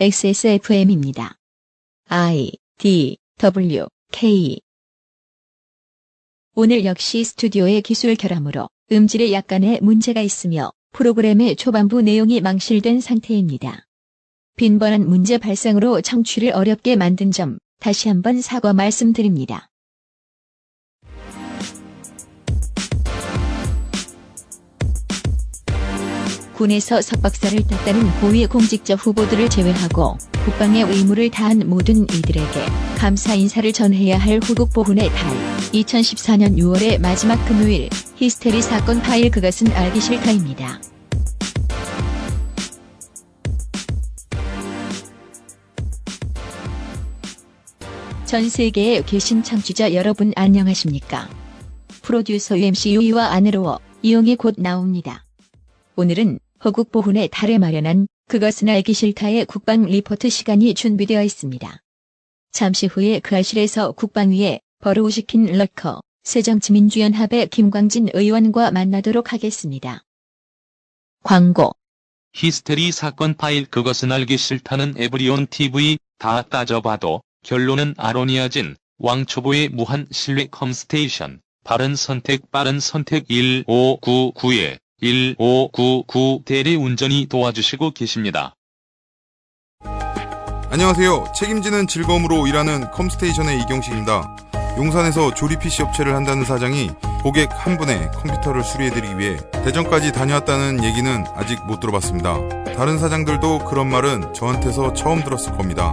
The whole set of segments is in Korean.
XSFM입니다. I D W K 오늘 역시 스튜디오의 기술 결함으로 음질에 약간의 문제가 있으며 프로그램의 초반부 내용이 망실된 상태입니다. 빈번한 문제 발생으로 청취를 어렵게 만든 점 다시 한번 사과 말씀드립니다. 군에서 석박사를 땄다는 고위 공직자 후보들을 제외하고 국방의 의무를 다한 모든 이들에게 감사 인사를 전해야 할 후국 보훈의 달. 2014년 6월의 마지막 금요일 히스테리 사건 파일 그것은 알기 싫다입니다. 전 세계에 계신 청취자 여러분 안녕하십니까? 프로듀서 UMC 유이와 안으로워 이용이 곧 나옵니다. 오늘은 허국 보훈의 달에 마련한 그것은 알기 싫다의 국방 리포트 시간이 준비되어 있습니다. 잠시 후에 그 아실에서 국방위에 버로우시킨 러커 새정치민주연합의 김광진 의원과 만나도록 하겠습니다. 광고 히스테리 사건 파일 그것은 알기 싫다는 에브리온 TV 다 따져봐도 결론은 아로니아진 왕초보의 무한 신뢰 컴스테이션 바른 선택 빠른 선택 1599에 1599 대리 운전이 도와주시고 계십니다. 안녕하세요. 책임지는 즐거움으로 일하는 컴스테이션의 이경식입니다. 용산에서 조립 PC 업체를 한다는 사장이 고객 한 분의 컴퓨터를 수리해드리기 위해 대전까지 다녀왔다는 얘기는 아직 못 들어봤습니다. 다른 사장들도 그런 말은 저한테서 처음 들었을 겁니다.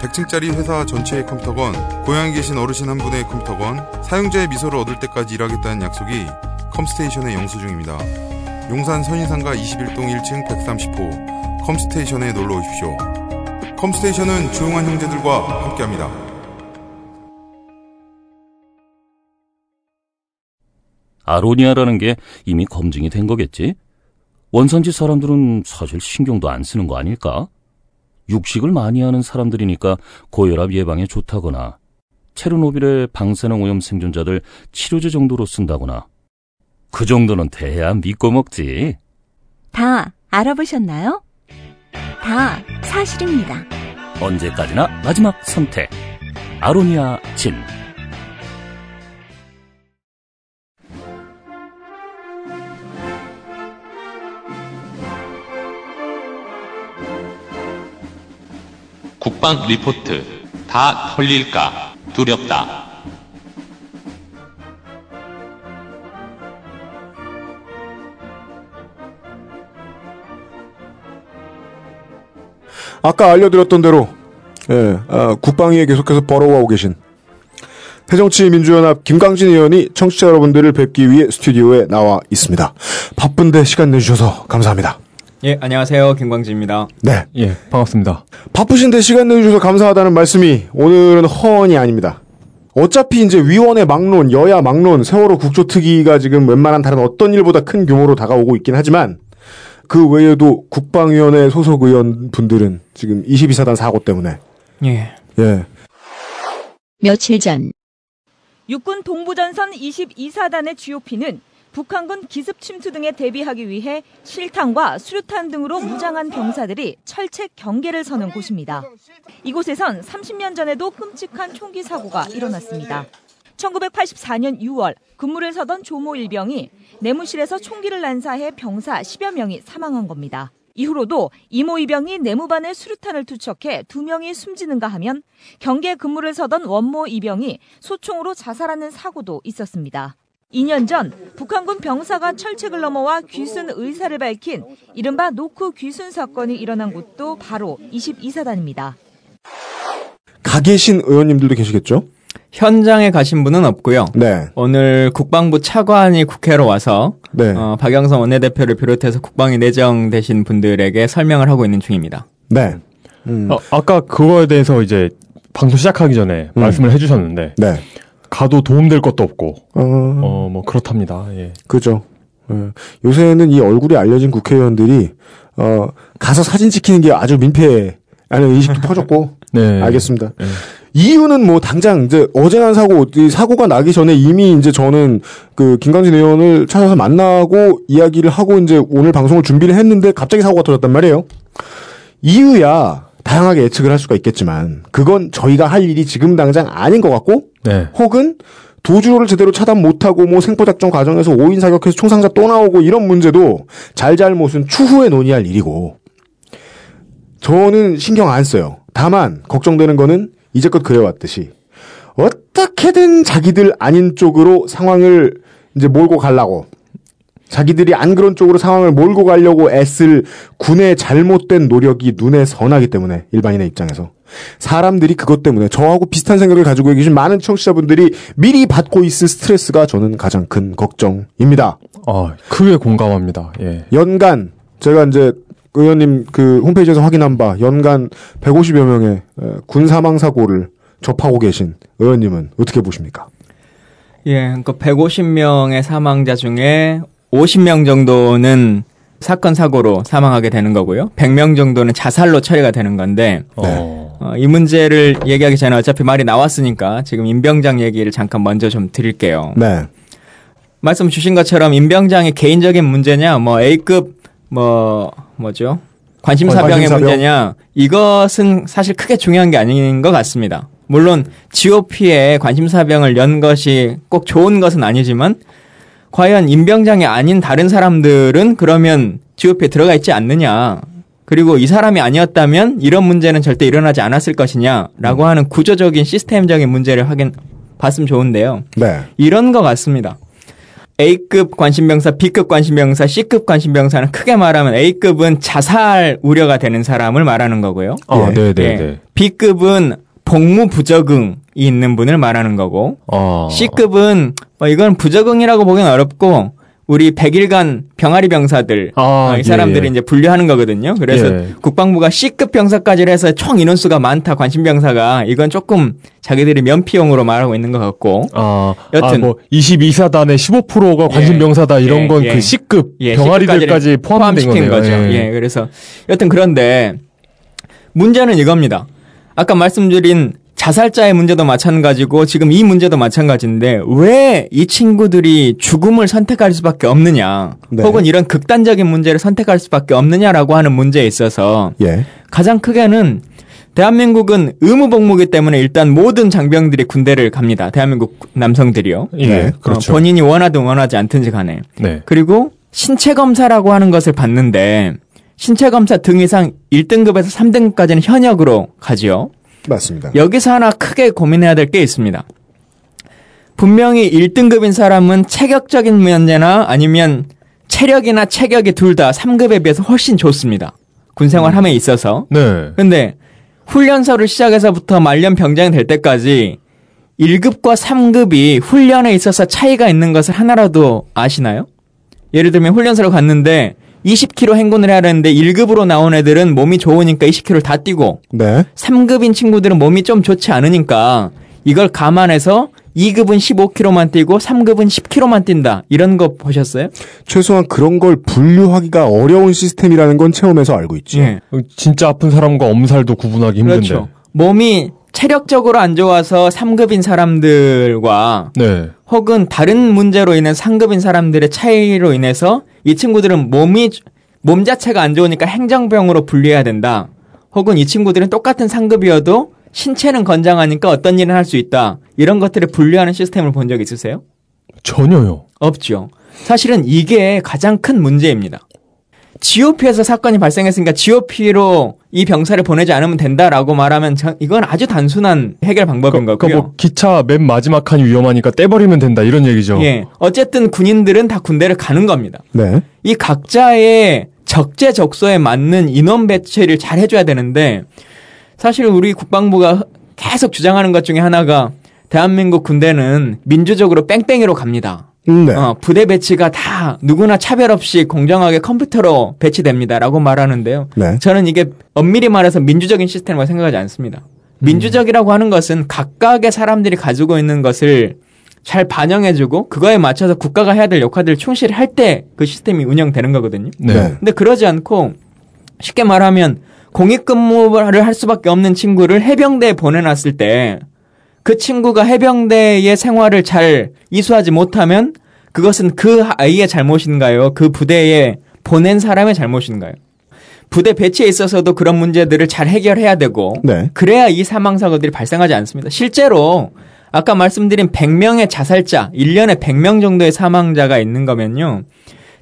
100층짜리 회사 전체의 컴퓨터건, 고향에 계신 어르신 한 분의 컴퓨터건, 사용자의 미소를 얻을 때까지 일하겠다는 약속이 컴스테이션의 영수증입니다. 용산 선인상가 21동 1층 130호 컴스테이션에 놀러 오십시오. 컴스테이션은 조용한 형제들과 함께합니다. 아로니아라는 게 이미 검증이 된 거겠지? 원산지 사람들은 사실 신경도 안 쓰는 거 아닐까? 육식을 많이 하는 사람들이니까 고혈압 예방에 좋다거나 체르노빌의 방사능 오염 생존자들 치료제 정도로 쓴다거나 그 정도는 돼야 믿고 먹지. 다 알아보셨나요? 다 사실입니다. 언제까지나 마지막 선택. 아로니아 진. 국방 리포트 다 털릴까 두렵다. 아까 알려드렸던 대로 예, 아, 국방위에 계속해서 벌어오고 계신 새정치민주연합 김광진 의원이 청취자 여러분들을 뵙기 위해 스튜디오에 나와 있습니다. 바쁜데 시간 내주셔서 감사합니다. 예, 안녕하세요. 김광진입니다. 네. 예, 반갑습니다. 바쁘신데 시간 내주셔서 감사하다는 말씀이 오늘은 허언이 아닙니다. 어차피 이제 위원회 막론, 여야 막론, 세월호 국조특위가 지금 웬만한 다른 어떤 일보다 큰 규모로 다가오고 있긴 하지만 그 외에도 국방위원회 소속 의원 분들은 지금 22사단 사고 때문에 예. 예. 며칠 전 육군 동부전선 22사단의 GOP는 북한군 기습 침투 등에 대비하기 위해 실탄과 수류탄 등으로 무장한 병사들이 철책 경계를 서는 곳입니다. 이곳에선 30년 전에도 끔찍한 총기 사고가 일어났습니다. 1984년 6월 근무를 서던 조모 일병이 내무실에서 총기를 난사해 병사 10여 명이 사망한 겁니다. 이후로도 이모 이병이 내무반에 수류탄을 투척해 두 명이 숨지는가 하면 경계 근무를 서던 원모 이병이 소총으로 자살하는 사고도 있었습니다. 2년 전 북한군 병사가 철책을 넘어와 귀순 의사를 밝힌 이른바 노크 귀순 사건이 일어난 곳도 바로 22사단입니다. 가 계신 의원님들도 계시겠죠? 현장에 가신 분은 없고요. 네. 오늘 국방부 차관이 국회로 와서 네. 어, 박영선 원내대표를 비롯해서 국방위 내정되신 분들에게 설명을 하고 있는 중입니다. 네. 음. 어, 아까 그거에 대해서 이제 방송 시작하기 전에 음. 말씀을 해주셨는데 네. 가도 도움될 것도 없고 어, 어 뭐 그렇답니다. 예. 그죠. 예. 요새는 이 얼굴이 알려진 국회의원들이 어 가서 사진 찍히는 게 아주 민폐라는 인식도 퍼졌고 네. 알겠습니다. 예. 이유는 뭐 당장 이제 어제 난 사고 이 사고가 나기 전에 이미 이제 저는 그 김광진 의원을 찾아서 만나고 이야기를 하고 이제 오늘 방송을 준비를 했는데 갑자기 사고가 터졌단 말이에요. 이유야 다양하게 예측을 할 수가 있겠지만 그건 저희가 할 일이 지금 당장 아닌 것 같고 네. 혹은 도주로를 제대로 차단 못하고 뭐 생포작전 과정에서 5인 사격해서 총상자 또 나오고 이런 문제도 잘잘못은 추후에 논의할 일이고 저는 신경 안 써요. 다만 걱정되는 거는 이제껏 그래왔듯이 어떻게든 자기들 아닌 쪽으로 상황을 이제 몰고 가려고 자기들이 안 그런 쪽으로 상황을 몰고 가려고 애쓸 군의 잘못된 노력이 눈에 선하기 때문에 일반인의 입장에서 사람들이 그것 때문에 저하고 비슷한 생각을 가지고 계신 많은 청취자분들이 미리 받고 있을 스트레스가 저는 가장 큰 걱정입니다. 아, 크게 공감합니다. 예. 연간 제가 이제 의원님 그 홈페이지에서 확인한 바 연간 150여 명의 에, 군 사망 사고를 접하고 계신 의원님은 어떻게 보십니까? 예, 그러니까 150명의 사망자 중에 50명 정도는 사건 사고로 사망하게 되는 거고요. 100명 정도는 자살로 처리가 되는 건데 어. 어, 이 문제를 얘기하기 전에 어차피 말이 나왔으니까 지금 임병장 얘기를 잠깐 먼저 좀 드릴게요. 네. 말씀 주신 것처럼 임병장의 개인적인 문제냐, 뭐 A급 뭐 뭐죠? 관심사병의 관심사병. 문제냐 이것은 사실 크게 중요한 게 아닌 것 같습니다. 물론 GOP에 관심사병을 연 것이 꼭 좋은 것은 아니지만 과연 임병장이 아닌 다른 사람들은 그러면 GOP에 들어가 있지 않느냐. 그리고 이 사람이 아니었다면 이런 문제는 절대 일어나지 않았을 것이냐라고 하는 구조적인 시스템적인 문제를 확인 봤으면 좋은데요. 네. 이런 것 같습니다. A급 관심병사, B급 관심병사, C급 관심병사는 크게 말하면 A급은 자살 우려가 되는 사람을 말하는 거고요. 아, 예. 네, 네, 예. 네. B급은 복무 부적응이 있는 분을 말하는 거고 아. C급은 뭐 이건 부적응이라고 보기는 어렵고 우리 100일간 병아리 병사들 아, 어, 이 예, 사람들이 예. 이제 분류하는 거거든요. 그래서 예. 국방부가 C급 병사까지를 해서 총 인원수가 많다 관심 병사가 이건 조금 자기들이 면피용으로 말하고 있는 것 같고 아, 여튼. 아, 뭐 22사단의 15%가 관심 병사다 이런 예, 건그 예. C급 예, 병아리들까지 포함된 거네요. 거죠. 예. 그래서 여튼 그런데 문제는 이겁니다. 아까 말씀드린 자살자의 문제도 마찬가지고 지금 이 문제도 마찬가지인데 왜 이 친구들이 죽음을 선택할 수밖에 없느냐 네. 혹은 이런 극단적인 문제를 선택할 수밖에 없느냐라고 하는 문제에 있어서 예. 가장 크게는 대한민국은 의무 복무기 때문에 일단 모든 장병들이 군대를 갑니다. 대한민국 남성들이요. 예, 네, 그렇죠. 어, 본인이 원하든 원하지 않든지 간에. 네. 그리고 신체 검사라고 하는 것을 받는데 신체 검사 등 이상 1등급에서 3등급까지는 현역으로 가지요. 맞습니다. 여기서 하나 크게 고민해야 될 게 있습니다. 분명히 1등급인 사람은 체격적인 문제나 아니면 체력이나 체격이 둘 다 3급에 비해서 훨씬 좋습니다. 군 생활함에 있어서. 네. 근데 훈련소를 시작해서부터 말년 병장이 될 때까지 1급과 3급이 훈련에 있어서 차이가 있는 것을 하나라도 아시나요? 예를 들면 훈련소를 갔는데 20km 행군을 해야 하는데 1급으로 나온 애들은 몸이 좋으니까 20km를 다 뛰고 네. 3급인 친구들은 몸이 좀 좋지 않으니까 이걸 감안해서 2급은 15km만 뛰고 3급은 10km만 뛴다. 이런 거 보셨어요? 최소한 그런 걸 분류하기가 어려운 시스템이라는 건 체험에서 알고 있지. 예. 진짜 아픈 사람과 엄살도 구분하기 힘든데. 그렇죠. 몸이 체력적으로 안 좋아서 3급인 사람들과 네. 혹은 다른 문제로 인한 상급인 사람들의 차이로 인해서 이 친구들은 몸이 몸 자체가 안 좋으니까 행정병으로 분류해야 된다. 혹은 이 친구들은 똑같은 상급이어도 신체는 건장하니까 어떤 일을 할 수 있다. 이런 것들을 분류하는 시스템을 본 적 있으세요? 전혀요. 없죠. 사실은 이게 가장 큰 문제입니다. GOP에서 사건이 발생했으니까 GOP로 이 병사를 보내지 않으면 된다라고 말하면 저- 이건 아주 단순한 해결 방법인 그러니까 거고요. 뭐 기차 맨 마지막 칸이 위험하니까 떼버리면 된다 이런 얘기죠. 예. 어쨌든 군인들은 다 군대를 가는 겁니다. 네. 이 각자의 적재적소에 맞는 인원 배치를 잘 해줘야 되는데 사실 우리 국방부가 계속 주장하는 것 중에 하나가 대한민국 군대는 민주적으로 뺑뺑이로 갑니다. 음, 네. 어, 부대 배치가 다 누구나 차별 없이 공정하게 컴퓨터로 배치됩니다라고 말하는데요. 네. 저는 이게 엄밀히 말해서 민주적인 시스템이라고 생각하지 않습니다. 민주적이라고 하는 것은 각각의 사람들이 가지고 있는 것을 잘 반영해주고 그거에 맞춰서 국가가 해야 될 역할들을 충실히 할 때 그 시스템이 운영되는 거거든요. 네. 네. 근데 그러지 않고 쉽게 말하면 공익근무를 할 수밖에 없는 친구를 해병대에 보내놨을 때 그 친구가 해병대의 생활을 잘 이수하지 못하면 그것은 그 아이의 잘못인가요? 그 부대에 보낸 사람의 잘못인가요? 부대 배치에 있어서도 그런 문제들을 잘 해결해야 되고 네. 그래야 이 사망 사고들이 발생하지 않습니다. 실제로 아까 말씀드린 100명의 자살자, 1년에 100명 정도의 사망자가 있는 거면요.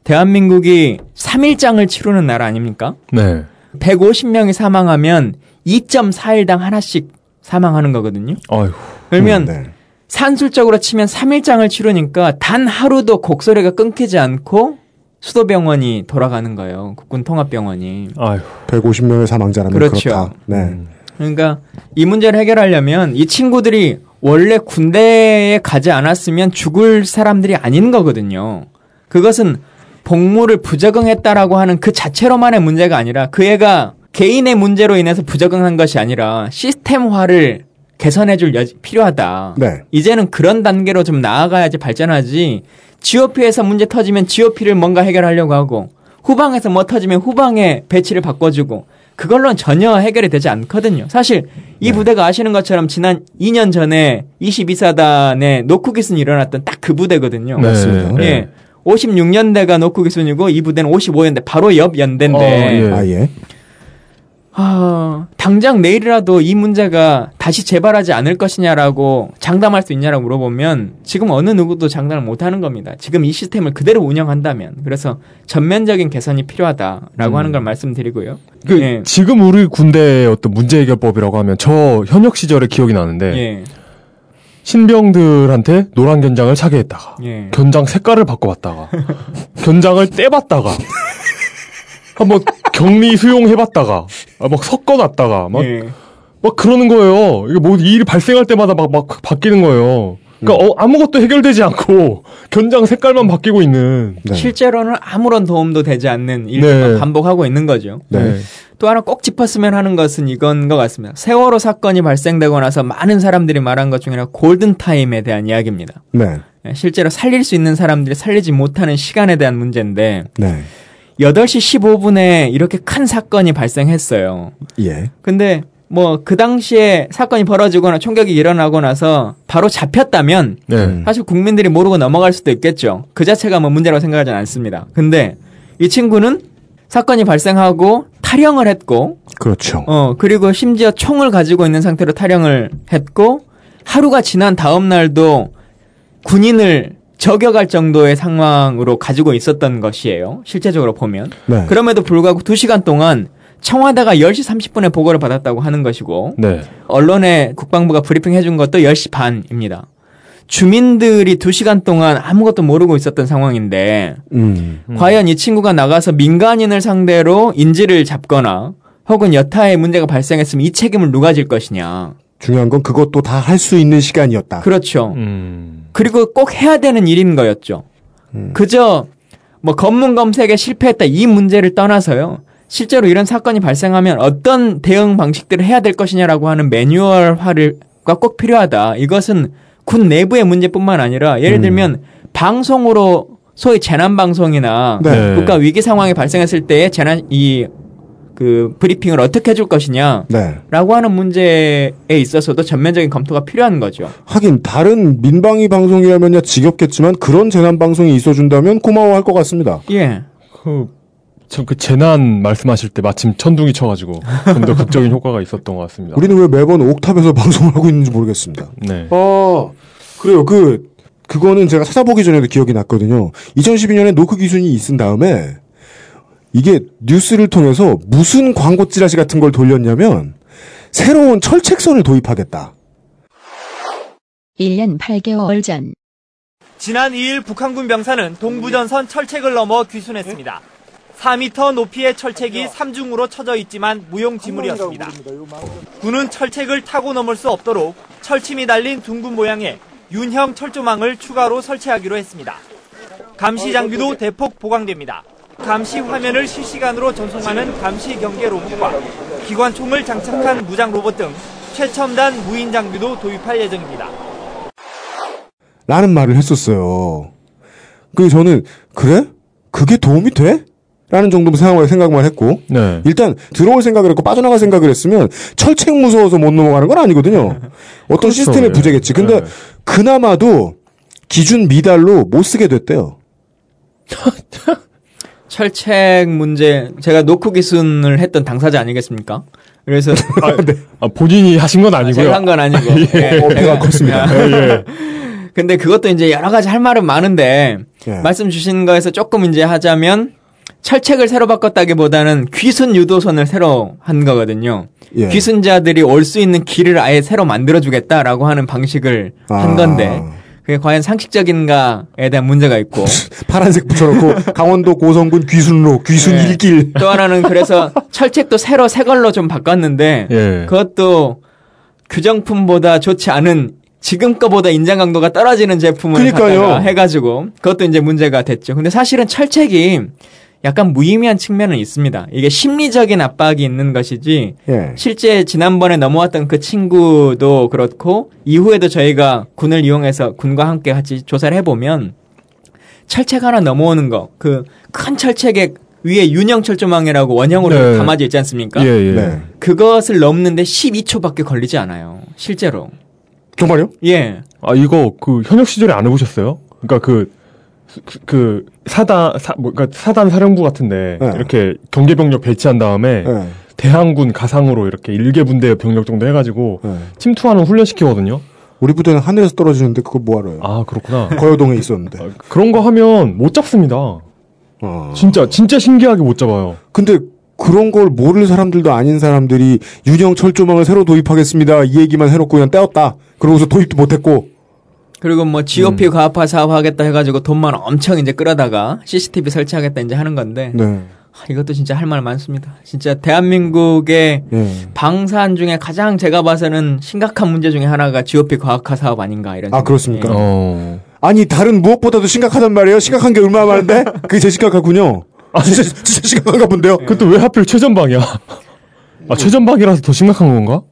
대한민국이 3일장을 치르는 나라 아닙니까? 네. 150명이 사망하면 2.4일당 하나씩 사망하는 거거든요. 아휴. 그러면 음, 네. 산술적으로 치면 3일장을 치르니까 단 하루도 곡소리가 끊기지 않고 수도병원이 돌아가는 거예요. 국군 통합병원이. 아휴. 150명의 사망자라면 그렇죠. 그렇다. 네. 그러니까 이 문제를 해결하려면 이 친구들이 원래 군대에 가지 않았으면 죽을 사람들이 아닌 거거든요. 그것은 복무를 부적응했다라고 하는 그 자체로만의 문제가 아니라 그 애가 개인의 문제로 인해서 부적응한 것이 아니라 시스템화를 개선해줄 여 필요하다. 네. 이제는 그런 단계로 좀 나아가야지 발전하지. GOP에서 문제 터지면 GOP를 뭔가 해결하려고 하고 후방에서 뭐 터지면 후방에 배치를 바꿔주고 그걸로는 전혀 해결이 되지 않거든요. 사실 이 부대가 아시는 것처럼 지난 2년 전에 22사단에 노쿠기순이 일어났던 딱 그 부대거든요. 네. 맞습니다. 예. 56년대가 노쿠기순이고 이 부대는 55년대 바로 옆 연대인데 어, 예. 아, 예. 아, 당장 내일이라도 이 문제가 다시 재발하지 않을 것이냐라고 장담할 수 있냐라고 물어보면 지금 어느 누구도 장담을 못 하는 겁니다. 지금 이 시스템을 그대로 운영한다면. 그래서 전면적인 개선이 필요하다라고 하는 걸 말씀드리고요. 그 예. 지금 우리 군대의 어떤 문제 해결법이라고 하면 저 현역 시절에 기억이 나는데 예. 신병들한테 노란 견장을 차게 했다가 예. 견장 색깔을 바꿔봤다가 견장을 떼봤다가 한번 격리 수용해봤다가 아, 막 섞어놨다가 막, 예. 막 그러는 거예요. 이게 뭐 일이 발생할 때마다 막, 막 바뀌는 거예요. 그러니까 어, 아무것도 해결되지 않고 견장 색깔만 바뀌고 있는. 네. 실제로는 아무런 도움도 되지 않는 일을 네. 반복하고 있는 거죠. 네. 또 하나 꼭 짚었으면 하는 것은 이건 것 같습니다. 세월호 사건이 발생되고 나서 많은 사람들이 말한 것 중에 하나 골든 타임에 대한 이야기입니다. 네. 예, 실제로 살릴 수 있는 사람들이 살리지 못하는 시간에 대한 문제인데 네. 8시 15분에 이렇게 큰 사건이 발생했어요. 예. 근데 뭐 그 당시에 사건이 벌어지거나 총격이 일어나고 나서 바로 잡혔다면 네. 음. 사실 국민들이 모르고 넘어갈 수도 있겠죠. 그 자체가 뭐 문제라고 생각하지 않습니다. 근데 이 친구는 사건이 발생하고 탈영을 했고 그렇죠. 어, 그리고 심지어 총을 가지고 있는 상태로 탈영을 했고, 하루가 지난 다음 날도 군인을 저격할 정도의 상황으로 가지고 있었던 것이에요. 실제적으로 보면. 네. 그럼에도 불구하고 2시간 동안 청와대가 10시 30분에 보고를 받았다고 하는 것이고, 네. 언론에 국방부가 브리핑 해준 것도 10시 반입니다. 주민들이 2시간 동안 아무것도 모르고 있었던 상황인데, 음. 과연 이 친구가 나가서 민간인을 상대로 인지를 잡거나 혹은 여타의 문제가 발생했으면 이 책임을 누가 질 것이냐. 중요한 건 그것도 다 할 수 있는 시간이었다. 그렇죠. 음. 그리고 꼭 해야 되는 일인 거였죠. 음. 그저 뭐 검문 검색에 실패했다 이 문제를 떠나서요. 실제로 이런 사건이 발생하면 어떤 대응 방식들을 해야 될 것이냐라고 하는 매뉴얼화가 꼭 필요하다. 이것은 군 내부의 문제뿐만 아니라 예를 음. 들면 방송으로 소위 재난 방송이나 네. 국가 위기 상황이 발생했을 때의 재난 이 그 브리핑을 어떻게 해줄 것이냐라고 네. 하는 문제에 있어서도 전면적인 검토가 필요한 거죠. 하긴 다른 민방위 방송이라면야 지겹겠지만 그런 재난 방송이 있어준다면 고마워할 것 같습니다. 예. 그, 참, 그 재난 말씀하실 때 마침 천둥이 쳐가지고 좀 더 극적인 효과가 있었던 것 같습니다. 우리는 왜 매번 옥탑에서 방송을 하고 있는지 모르겠습니다. 네. 어, 그래요. 그, 그거는 제가 찾아보기 전에도 기억이 났거든요. 2012년에 노크 기준이 있은 다음에 이게 뉴스를 통해서 무슨 광고 찌라시 같은 걸 돌렸냐면 새로운 철책선을 도입하겠다. 1년 8개월 전 지난 2일 북한군 병사는 동부전선 철책을 넘어 귀순했습니다. 4m 높이의 철책이 삼중으로 쳐져 있지만 무용지물이었습니다. 군은 철책을 타고 넘을 수 없도록 철침이 달린 둥근 모양의 윤형 철조망을 추가로 설치하기로 했습니다. 감시 장비도 대폭 보강됩니다. 감시 화면을 실시간으로 전송하는 감시 경계 로봇과 기관총을 장착한 무장 로봇 등 최첨단 무인 장비도 도입할 예정입니다. 라는 말을 했었어요. 그 저는 그래? 그게 도움이 돼? 라는 정도 생각만, 생각만 했고 네. 일단 들어올 생각을 했고 빠져나갈 생각을 했으면 철책 무서워서 못 넘어가는 건 아니거든요. 어떤 그렇죠. 시스템의 예. 부재겠지. 근데 네. 그나마도 기준 미달로 못 쓰게 됐대요. 철책 문제 제가 노크 기순을 했던 당사자 아니겠습니까? 그래서 아, 본인이 하신 건 아니고요. 제가 한 건 아니고. 예, 어깨가 제가- 컸습니다. 예. 근데 그것도 이제 여러 가지 할 말은 많은데 예. 말씀 주신 거에서 조금 이제 하자면 철책을 새로 바꿨다기보다는 귀순 유도선을 새로 한 거거든요. 예. 귀순자들이 올 수 있는 길을 아예 새로 만들어주겠다라고 하는 방식을 한 아. 건데 그게 과연 상식적인가에 대한 문제가 있고 파란색 붙여놓고 강원도 고성군 귀순로 귀순 예. 일길. 또 하나는 그래서 철책도 새로 새 걸로 좀 바꿨는데 예. 그것도 규정품보다 좋지 않은 지금 거보다 인장 강도가 떨어지는 제품을 해가지고 그것도 이제 문제가 됐죠. 근데 사실은 철책이 약간 무의미한 측면은 있습니다. 이게 심리적인 압박이 있는 것이지 예. 실제 지난번에 넘어왔던 그 친구도 그렇고 이후에도 저희가 군을 이용해서 군과 함께 같이 조사를 해보면 철책 하나 넘어오는 거 그 큰 철책에 위에 윤형 철조망이라고 원형으로 네. 담아져 있지 않습니까? 예, 예. 네. 그것을 넘는데 12초밖에 걸리지 않아요. 실제로. 정말요? 예. 아, 이거 그 현역 시절에 안 해보셨어요? 그러니까 그, 그, 그 사단, 사, 뭐, 그러니까 사단 사령부 같은데 네. 이렇게 경계 병력 배치한 다음에 예. 대항군 가상으로 이렇게 일개 분대 병력 정도 해가지고 예. 침투하는 훈련 시키거든요. 우리 부대는 하늘에서 떨어지는데 그걸 뭐하러요? 아 그렇구나. 거여동에 있었는데. 아, 그런 거 하면 못 잡습니다. 어. 진짜 진짜 신기하게 못 잡아요. 근데 그런 걸 모를 사람들도 아닌 사람들이 윤형 철조망을 새로 도입하겠습니다. 이 얘기만 해놓고 그냥 떼었다. 그러고서 도입도 못했고. 그리고 뭐 GOP 음. 과학화 사업 하겠다 해가지고 돈만 엄청 이제 끌어다가 CCTV 설치하겠다 이제 하는 건데 네. 하, 이것도 진짜 할 말 많습니다. 진짜 대한민국의 예. 방산 중에 가장 제가 봐서는 심각한 문제 중에 하나가 GOP 과학화 사업 아닌가 이런. 아, 생각이. 그렇습니까? 예. 어. 아니 다른 무엇보다도 심각하단 말이에요. 심각한 게 얼마나 많은데? 그게 제일 심각하군요. 아 진짜 진짜 심각한가 본데요. 그것도 왜 하필 최전방이야? 아 최전방이라서 더 심각한 건가?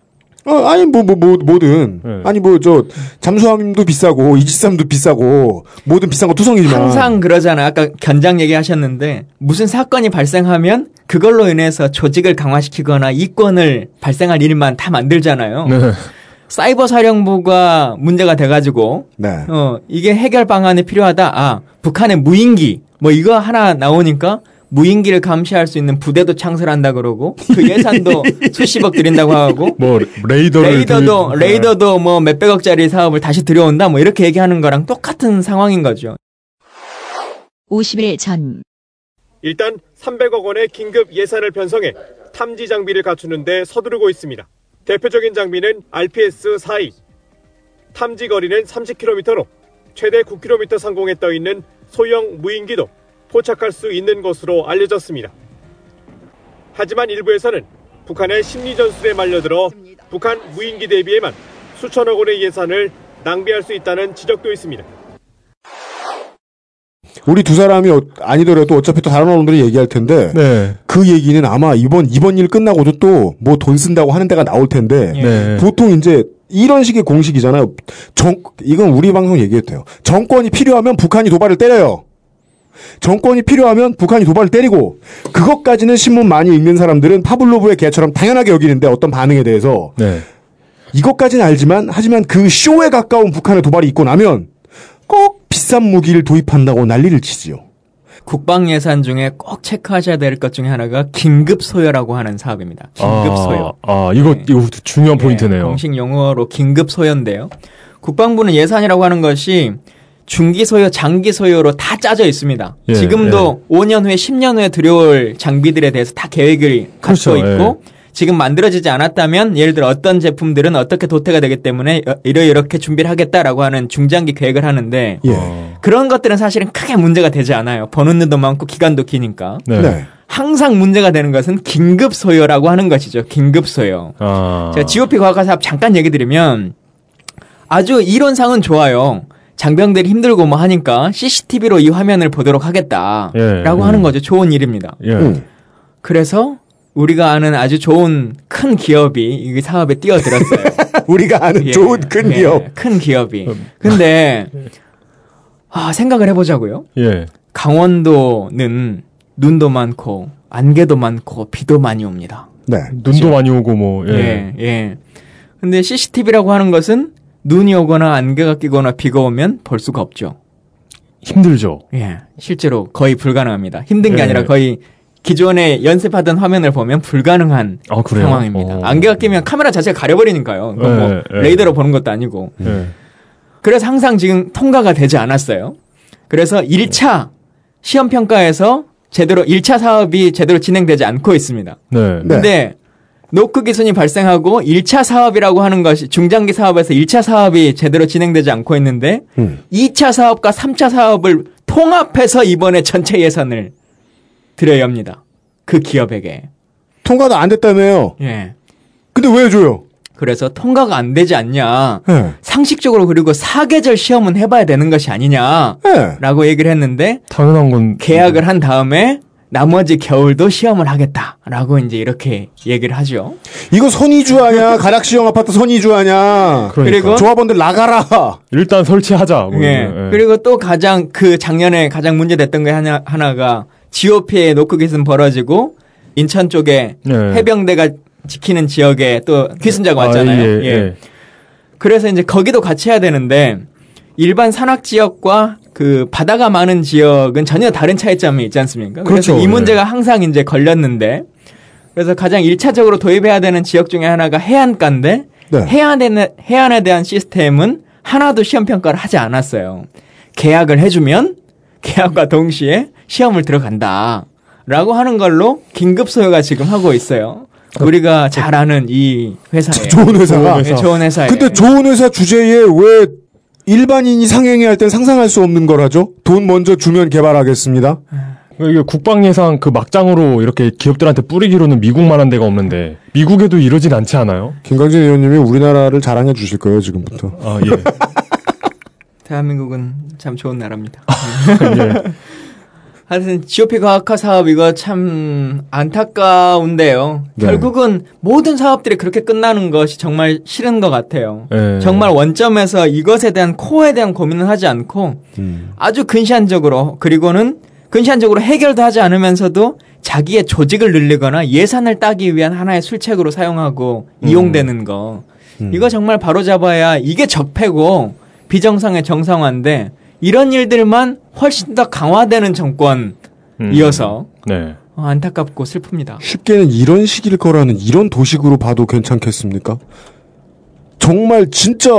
어, 아니 뭐 뭐 뭐 뭐 든 네. 아니 뭐 저 잠수함도 비싸고 이지삼도 비싸고 뭐든 비싼 거 투성이지만 항상 그러잖아요. 아까 견장 얘기하셨는데 무슨 사건이 발생하면 그걸로 인해서 조직을 강화시키거나 이권을 발생할 일만 다 만들잖아요. 네. 사이버 사령부가 문제가 돼가지고 네. 어 이게 해결 방안이 필요하다. 아 북한의 무인기 뭐 이거 하나 나오니까 무인기를 감시할 수 있는 부대도 창설한다 그러고 그 예산도 수십억 들인다고 하고 뭐 레이더를 레이더도 들- 레이더도 뭐 몇백억짜리 사업을 다시 들여온다 뭐 이렇게 얘기하는 거랑 똑같은 상황인 거죠. 50일 전 일단 300억 원의 긴급 예산을 편성해 탐지 장비를 갖추는데 서두르고 있습니다. 대표적인 장비는 RPS-42. 탐지 거리는 30km로 최대 9km 상공에 떠 있는 소형 무인기도 포착할 수 있는 것으로 알려졌습니다. 하지만 일부에서는 북한의 심리 전술에 말려들어 북한 무인기 대비에만 수천억 원의 예산을 낭비할 수 있다는 지적도 있습니다. 우리 두 사람이 어- 아니더라도 어차피 또 다른 언론들이 얘기할 텐데 네. 그 얘기는 아마 이번 이번 일 끝나고도 또 뭐 돈 쓴다고 하는 데가 나올 텐데 네. 보통 이제 이런 식의 공식이잖아요. 정 이건 우리 방송 얘기해도 돼요. 정권이 필요하면 북한이 도발을 때려요. 정권이 필요하면 북한이 도발을 때리고 그것까지는 신문 많이 읽는 사람들은 파블로브의 개처럼 당연하게 여기는데 어떤 반응에 대해서 네. 이것까지는 알지만 하지만 그 쇼에 가까운 북한의 도발이 있고 나면 꼭 비싼 무기를 도입한다고 난리를 치지요. 국방 예산 중에 꼭 체크하셔야 될 것 중에 하나가 긴급 소요라고 하는 사업입니다. 긴급 아, 소요. 아, 이거 네. 이거 중요한 예, 포인트네요. 공식 용어로 긴급 소요인데요. 국방부는 예산이라고 하는 것이 중기 소요, 장기 소요로 다 짜져 있습니다. 예, 지금도 5년 후에 10년 후에 들여올 장비들에 대해서 다 계획을 갖춰 그렇죠, 있고 지금 만들어지지 않았다면 예를 들어 어떤 제품들은 어떻게 도태가 되기 때문에 어, 이러 이렇게 준비를 하겠다라고 하는 중장기 계획을 하는데 예. 어. 그런 것들은 사실은 크게 문제가 되지 않아요. 버는 눈도 많고 기간도 기니까. 네. 네. 항상 문제가 되는 것은 긴급 소요라고 하는 것이죠. 긴급 소요. 아. 제가 GOP 과학화 사업 잠깐 얘기 드리면 아주 이론상은 좋아요. 장병들이 힘들고 뭐 하니까 CCTV로 이 화면을 보도록 하겠다라고 예, 하는 음. 거죠. 좋은 일입니다. 예. 음. 그래서 우리가 아는 아주 좋은 큰 기업이 이 사업에 뛰어들었어요. 우리가 아는 예, 좋은 큰 예, 기업. 큰 기업이. 근데 아, 생각을 해보자고요. 예. 강원도는 눈도 많고 안개도 많고 비도 많이 옵니다. 네. 눈도 많이 오고 뭐 예. 예, 예. 근데 CCTV라고 하는 것은 눈이 오거나 안개가 끼거나 비가 오면 볼 수가 없죠. 힘들죠. 예, 실제로 거의 불가능합니다. 힘든 게 예. 아니라 거의 기존에 연습하던 화면을 보면 불가능한 아, 그래요? 상황입니다. 어. 안개가 끼면 카메라 자체가 가려버리니까요. 예, 뭐 예. 레이더로 보는 것도 아니고. 예. 그래서 항상 지금 통과가 되지 않았어요. 그래서 1차 시험 평가에서 제대로 1차 사업이 제대로 진행되지 않고 있습니다. 네. 네. 근데 노크 기순이 발생하고 1차 사업이라고 하는 것이 중장기 사업에서 1차 사업이 제대로 진행되지 않고 있는데 음. 2차 사업과 3차 사업을 통합해서 이번에 전체 예산을 드려야 합니다. 그 기업에게. 통과도 안 됐다며요. 예. 근데 왜 줘요? 그래서 통과가 안 되지 않냐. 예. 상식적으로 그리고 사계절 시험은 해봐야 되는 것이 아니냐. 예. 라고 얘기를 했는데 당연한 건 계약을 한 다음에 나머지 겨울도 시험을 하겠다라고 이제 이렇게 얘기를 하죠. 이거 선이주하냐? 가락시형 아파트 선이주하냐? 그러니까. 그리고 조합원들 나가라. 일단 설치하자. 뭐 예. 이런, 예. 그리고 또 가장 그 작년에 가장 문제됐던 게 하나, 하나가 GOP에 노크 기순 벌어지고 인천 쪽에 예. 해병대가 지키는 지역에 또 귀순자가 아, 왔잖아요. 예, 예. 예. 그래서 이제 거기도 같이 해야 되는데 일반 산악 지역과 그 바다가 많은 지역은 전혀 다른 차이점이 있지 않습니까? 그래서 그렇죠. 이 네. 문제가 항상 이제 걸렸는데 그래서 가장 일차적으로 도입해야 되는 지역 중에 하나가 해안가인데 네. 해안에, 해안에 대한 시스템은 하나도 시험 평가를 하지 않았어요. 계약을 해주면 계약과 동시에 시험을 들어간다. 라고 하는 걸로 긴급 소요가 지금 하고 있어요. 우리가 잘 아는 이 회사에. 좋은 회사가. 네, 좋은 회사에. 근데 좋은 회사 주제에 왜 일반인이 상행해 할땐 상상할 수 없는 거라죠? 돈 먼저 주면 개발하겠습니다. 이게 국방 예산 그 막장으로 이렇게 기업들한테 뿌리기로는 미국만한 데가 없는데 미국에도 이러진 않지 않아요? 김강진 의원님이 우리나라를 자랑해 주실 거예요, 지금부터. 아 예. 대한민국은 참 좋은 나라입니다. 예. 하여튼 GOP 과학화 사업 이거 참 안타까운데요. 네. 결국은 모든 사업들이 그렇게 끝나는 것이 정말 싫은 것 같아요. 예. 정말 원점에서 이것에 대한 코어에 대한 고민을 하지 않고 음. 아주 근시안적으로 그리고는 근시안적으로 해결도 하지 않으면서도 자기의 조직을 늘리거나 예산을 따기 위한 하나의 술책으로 사용하고 이용되는 거 음. 이거 정말 바로잡아야 이게 적폐고 비정상의 정상화인데 이런 일들만 훨씬 더 강화되는 정권이어서 네. 어, 안타깝고 슬픕니다. 쉽게는 이런 식일 거라는 이런 도식으로 봐도 괜찮겠습니까? 정말 진짜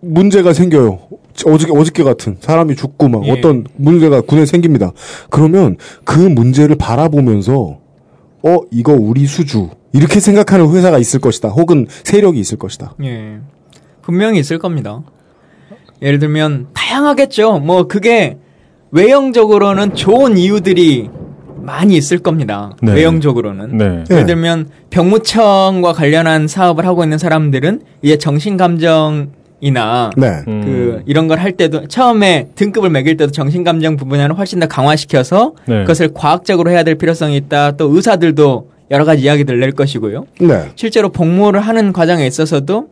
문제가 생겨요. 어저께, 어저께 같은 사람이 죽고 막 예. 어떤 문제가 군에 생깁니다. 그러면 그 문제를 바라보면서 어, 이거 우리 수주. 이렇게 생각하는 회사가 있을 것이다. 혹은 세력이 있을 것이다. 예. 분명히 있을 겁니다. 예를 들면 다양하겠죠. 뭐 그게 외형적으로는 좋은 이유들이 많이 있을 겁니다. 네. 외형적으로는. 네. 예. 예를 들면 병무청과 관련한 사업을 하고 있는 사람들은 이제 정신감정 이나 네. 음. 그 이런 걸 할 때도 처음에 등급을 매길 때도 정신감정 부분을 훨씬 더 강화시켜서 네. 그것을 과학적으로 해야 될 필요성이 있다. 또 의사들도 여러 가지 이야기들을 낼 것이고요. 네. 실제로 복무를 하는 과정에 있어서도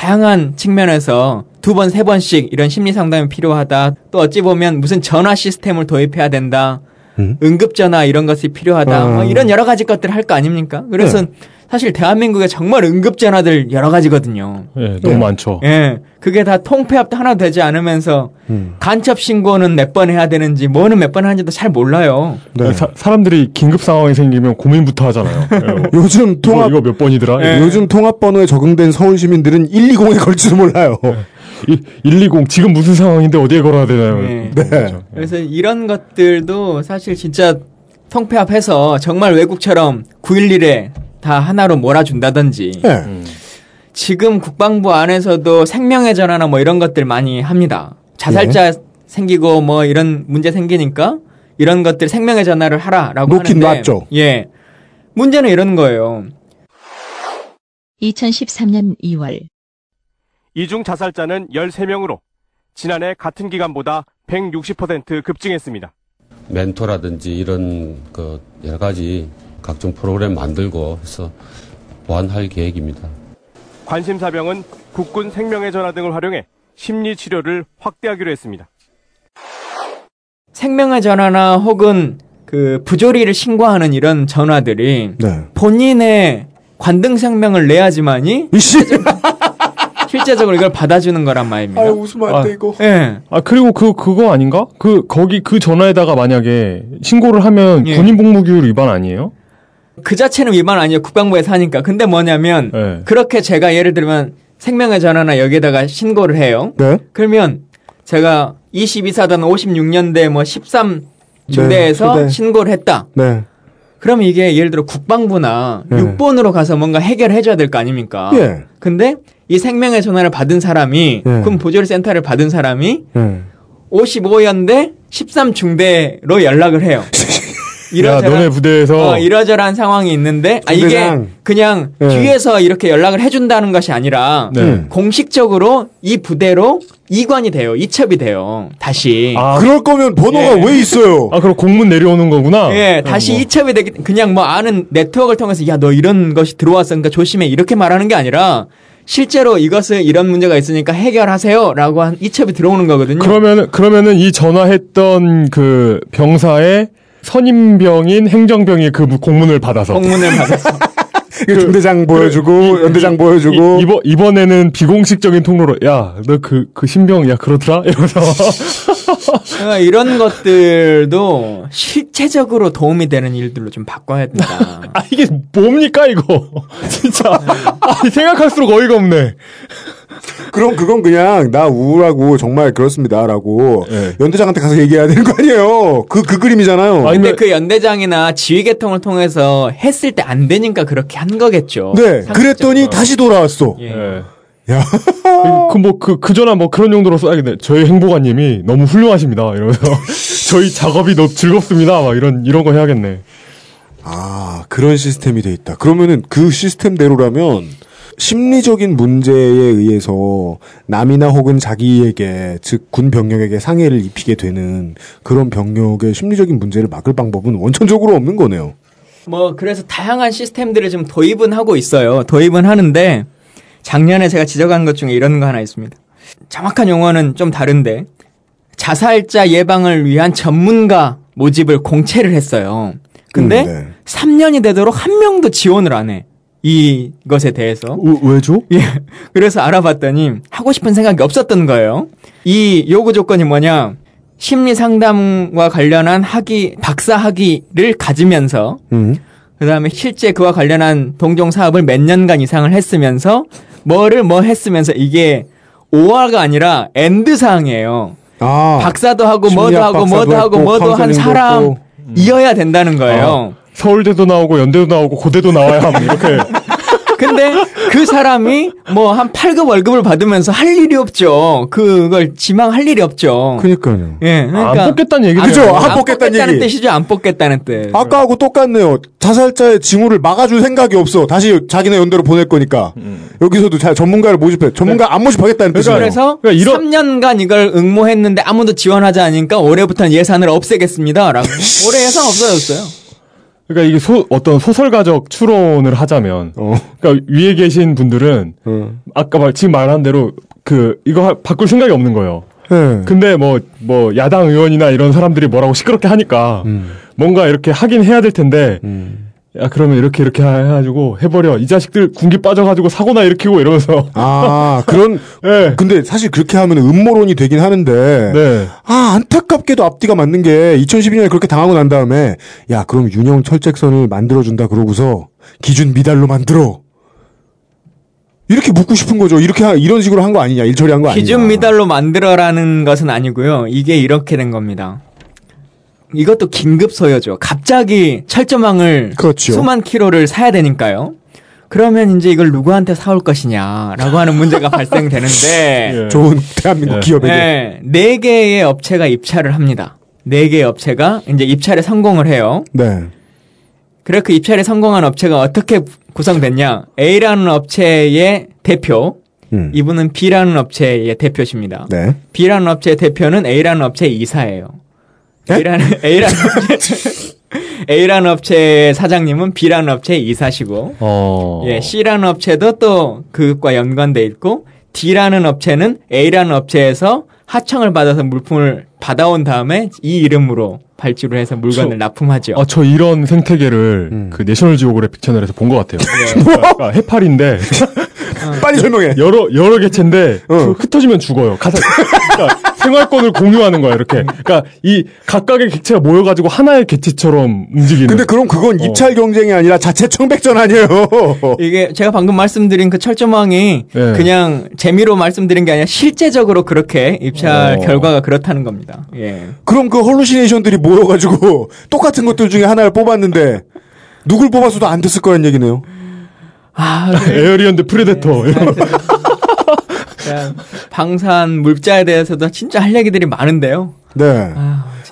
다양한 측면에서 두 번, 세 번씩 이런 심리 상담이 필요하다. 또 어찌 보면 무슨 전화 시스템을 도입해야 된다. 음. 응급전화 이런 것이 필요하다. 아. 뭐 이런 여러 가지 것들을 할 거 아닙니까? 그래서 사실 대한민국에 정말 응급전화들 여러 가지거든요. 예, 너무 많죠. 예. 그게 다 통폐합도 하나 되지 않으면서 음. 간첩 신고는 몇 번 해야 되는지 뭐는 몇 번 하는지도 잘 몰라요. 네. 사, 사람들이 긴급 상황이 생기면 고민부터 하잖아요. 예, 요즘 이거, 통합 이거 몇 번이더라? 예. 요즘 통합 번호에 적응된 서울 시민들은 120에 걸줄 몰라요. 이- 120 지금 무슨 상황인데 어디에 걸어야 되나요? 네. 네. 그래서 이런 것들도 사실 진짜 통폐합해서 정말 외국처럼 911에 다 하나로 몰아준다든지 네. 음. 지금 국방부 안에서도 생명의 전화나 뭐 이런 것들 많이 합니다. 자살자 생기고 뭐 이런 문제 생기니까 이런 것들 생명의 전화를 하라라고 놓긴 하는데 놨죠. 예. 문제는 이런 거예요. 2013년 2월 이중 자살자는 13명으로 지난해 같은 기간보다 160% 급증했습니다. 멘토라든지 이런 그 여러 가지 각종 프로그램 만들고 해서 보완할 계획입니다. 관심사병은 국군 생명의 전화 등을 활용해 심리 치료를 확대하기로 했습니다. 생명의 전화나 혹은 그 부조리를 신고하는 이런 전화들이 네. 본인의 관등 생명을 내야지만이! 실제적으로 이걸 받아주는 거란 말입니다. 아유, 웃으면 안 돼, 이거. 예. 아 그리고 그 그거 아닌가? 그 거기 그 전화에다가 만약에 신고를 하면 예. 군인 복무규율 위반 아니에요? 그 자체는 위반 아니에요. 국방부에서 하니까. 근데 뭐냐면 네. 그렇게 제가 예를 들면 생명의 전화나 여기에다가 신고를 해요. 네. 그러면 제가 22사단 56년대 뭐 13 네, 중대에서 초대. 신고를 했다. 네. 그럼 이게 예를 들어 국방부나 네. 육본으로 가서 뭔가 해결해 줘야 될 거 아닙니까? 예. 근데 이 생명의 전화를 받은 사람이 예. 군 보조리 센터를 받은 사람이 예. 55연대 13중대로 연락을 해요. 야 너네 부대에서 어, 이러저러한 상황이 있는데 아 이게. 그냥 예. 뒤에서 이렇게 연락을 해준다는 것이 아니라 네. 공식적으로 이 부대로 이관이 돼요. 이첩이 돼요. 다시. 아, 그럴 거면 번호가 예. 왜 있어요? 아 그럼 공문 내려오는 거구나. 예, 다시 뭐. 이첩이 되기 그냥 뭐 아는 네트워크를 통해서 야 너 이런 것이 들어왔으니까 조심해 이렇게 말하는 게 아니라 실제로 이것을 이런 문제가 있으니까 해결하세요라고 한 이첩이 들어오는 거거든요. 그러면은 그러면은 이 전화했던 그 병사의 선임병인 행정병이 그 공문을 받아서. 공문을 받았어. 그 중대장 보여주고 연대장 보여주고. 이, 이번 이번에는 비공식적인 통로로 야 너 그그 신병 야 그러더라? 이러면서. 그러니까 이런 것들도 실체적으로 도움이 되는 일들로 좀 바꿔야 된다. 아 이게 뭡니까 이거? 진짜. 아, 생각할수록 어이가 없네. 그럼 그건 그냥 나 우울하고 정말 그렇습니다라고 예. 연대장한테 가서 얘기해야 되는 거 아니에요. 그 그 그림이잖아요. 아니, 근데 그 연대장이나 지휘 계통을 통해서 했을 때 안 되니까 그렇게 한 거겠죠. 네, 상식적으로. 그랬더니 다시 돌아왔어. 예. 예. 야, 그 뭐 그그 전화 뭐 그런 용도로 써야겠네. 저희 행보관님이 너무 훌륭하십니다. 이러면서 저희 작업이 너무 즐겁습니다. 막 이런 이런 거 해야겠네. 아 그런 시스템이 돼 있다. 그러면은 그 시스템대로라면 심리적인 문제에 의해서 남이나 혹은 자기에게 즉 군 병력에게 상해를 입히게 되는 그런 병력의 심리적인 문제를 막을 방법은 원천적으로 없는 거네요. 뭐 그래서 다양한 시스템들을 좀 도입은 하고 있어요. 도입은 하는데 작년에 제가 지적한 것 중에 이런 거 하나 있습니다. 정확한 용어는 좀 다른데 자살자 예방을 위한 전문가 모집을 공채를 했어요. 근데 음, 네. 3년이 되도록 한 명도 지원을 안 해. 이것에 대해서. 왜죠? 예. 그래서 알아봤더니 하고 싶은 생각이 없었던 거예요. 이 요구 조건이 뭐냐? 심리 상담과 관련한 학위, 박사 학위를 가지면서 음. 그 다음에 실제 그와 관련한 동종 사업을 몇 년간 이상을 했으면서 뭐를 뭐 했으면서 이게 or가 아니라 and 사항이에요. 아 박사도 하고 뭐도 하고 뭐도 하고 뭐도 한 사람이어야 된다는 거예요. 서울대도 나오고 연대도 나오고 고대도 나와야 함 이렇게 근데 그 사람이 뭐 한 8급 월급을 받으면서 할 일이 없죠. 그걸 지망할 일이 없죠. 그니까요. 예, 그러니까 안 뽑겠다는 얘기죠. 그죠? 안안 뽑겠다는 뽑겠다는 얘기. 뜻이죠. 안 뽑겠다는 뜻. 아까하고 똑같네요. 자살자의 징후를 막아줄 생각이 없어. 다시 자기네 연대로 보낼 거니까. 여기서도 자, 전문가를 모집해. 전문가 안 모집하겠다는 뜻이에요. 그래서 그러니까 이런- 3년간 이걸 응모했는데 아무도 지원하지 않으니까 올해부터는 예산을 없애겠습니다 라고. 올해 예산 없어졌어요. 그러니까 이게 소, 어떤 소설가적 추론을 하자면, 어. 그러니까 위에 계신 분들은 어. 아까 말, 지금 말한 대로 그 이거 하- 바꿀 생각이 없는 거예요. 예. 근데 뭐뭐 야당 의원이나 이런 사람들이 뭐라고 시끄럽게 하니까 음. 뭔가 이렇게 하긴 해야 될 텐데, 음. 야 그러면 이렇게 이렇게 해가지고 해버려 이 자식들 군기 빠져가지고 사고나 일으키고 이러면서. 아, 그런, 네. 근데 사실 그렇게 하면 음모론이 되긴 하는데. 네. 아, 안타깝게도 앞뒤가 맞는 게 2012년에 그렇게 당하고 난 다음에 야, 그럼 윤영 철책선을 만들어준다 그러고서 기준 미달로 만들어. 이렇게 묻고 싶은 거죠. 이렇게, 하- 이런 식으로 한 거 아니냐. 일처리 한 거 아니냐. 기준 미달로 만들어라는 것은 아니고요. 이게 이렇게 된 겁니다. 이것도 긴급 소요죠. 갑자기 철조망을 그렇죠. 수만 킬로를 사야 되니까요. 그러면 이제 이걸 누구한테 사올 것이냐라고 하는 문제가 발생되는데 예. 좋은 대한민국 예. 기업에게. 네, 네 개의 업체가 입찰을 합니다. 네 개의 업체가 이제 입찰에 성공을 해요. 네. 그래 그 입찰에 성공한 업체가 어떻게 구성됐냐? A라는 업체의 대표, 음. 이분은 B라는 업체의 대표십니다. 네. B라는 업체의 대표는 A라는 업체의 이사예요. 네? A라는 A라는 업체 A라는 업체의 사장님은 B라는 업체의 이사시고, 어. 예, C라는 업체도 또 그것과 연관돼 있고, D라는 업체는 A라는 업체에서 하청을 받아서 물품을 받아온 다음에 이 이름으로 발주를 해서 물건을 납품하죠. 아, 저 이런 생태계를 그 내셔널 지오그래픽 채널에서 본 것 같아요. 그러니까 해파리인데 빨리 설명해. 여러 여러 개체인데 그 흩어지면 죽어요. 가사 그러니까 생활권을 공유하는 거야 이렇게. 그러니까 이 각각의 객체가 모여가지고 하나의 객체처럼 움직이는. 근데 그럼 그건 입찰 경쟁이 아니라 자체 청백전 아니에요. 이게 제가 방금 말씀드린 그 철조망이 네. 그냥 재미로 말씀드린 게 아니라 실제적으로 그렇게 입찰 어. 결과가 그렇다는 겁니다. 예. 그럼 그 hallucination들이 모여가지고 똑같은 것들 중에 하나를 뽑았는데 누굴 뽑았어도 안 됐을 거란 얘기네요. 아, Alien 대 Predator. 그냥 방산 물자에 대해서도 진짜 할 얘기들이 많은데요. 네.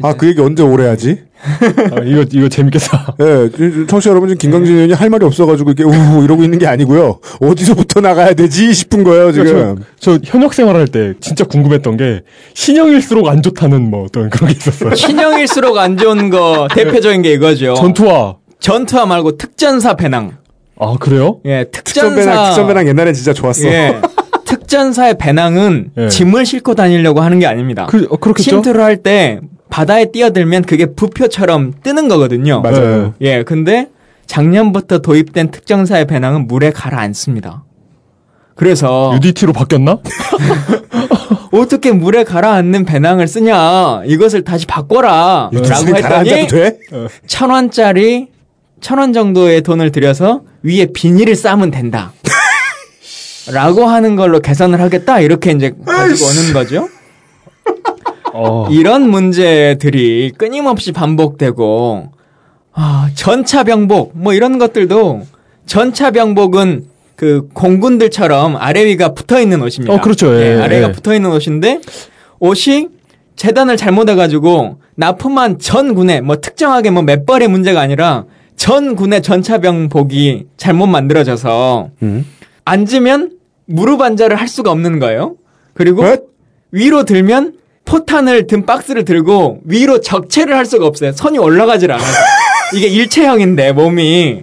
아, 그 얘기 언제 오래 하지? 아, 이거, 이거 재밌겠다. 예, 네, 청취자 여러분, 지금 김광진 의원이 할 말이 없어가지고 이렇게 우후 이러고 있는 게 아니고요. 어디서부터 나가야 되지 싶은 거예요, 지금. 그러니까 저, 저 현역 생활할 때 진짜 궁금했던 게 신형일수록 안 좋다는 뭐 어떤 그런 게 있었어요. 신형일수록 안 좋은 거 대표적인 게 이거죠. 전투화. 전투화 말고 특전사 배낭. 아 그래요? 예, 특전 특전사. 배낭, 특전 배낭 옛날엔 진짜 좋았어. 예. 특전사의 배낭은 예. 짐을 싣고 다니려고 하는 게 아닙니다. 그, 어, 그렇겠죠? 침투를 할 때 바다에 뛰어들면 그게 부표처럼 뜨는 거거든요. 맞아요. 예, 근데 작년부터 도입된 특전사의 배낭은 물에 가라앉습니다. 그래서 UDT로 바뀌었나? 어떻게 물에 가라앉는 배낭을 쓰냐 이것을 다시 바꿔라 유튜브에 라고 했더니 가라앉아도 돼? 천 원짜리 천 원 정도의 돈을 들여서 위에 비닐을 싸면 된다. 라고 하는 걸로 개선을 하겠다 이렇게 이제 가지고 오는 거죠. 어. 이런 문제들이 끊임없이 반복되고 아, 전차병복 뭐 이런 것들도 전차병복은 그 공군들처럼 아래 위가 붙어 있는 옷입니다. 어, 그렇죠. 예, 아래가 예. 붙어 있는 옷인데 옷이 재단을 잘못해가지고 납품한 전 군에 뭐 특정하게 뭐 몇 벌의 문제가 아니라 전 군의 전차병복이 잘못 만들어져서 앉으면 무릎 앉아를 할 수가 없는 거예요. 그리고 위로 들면 포탄을 든 박스를 들고 위로 적체를 할 수가 없어요. 선이 올라가질 않아요. 이게 일체형인데 몸이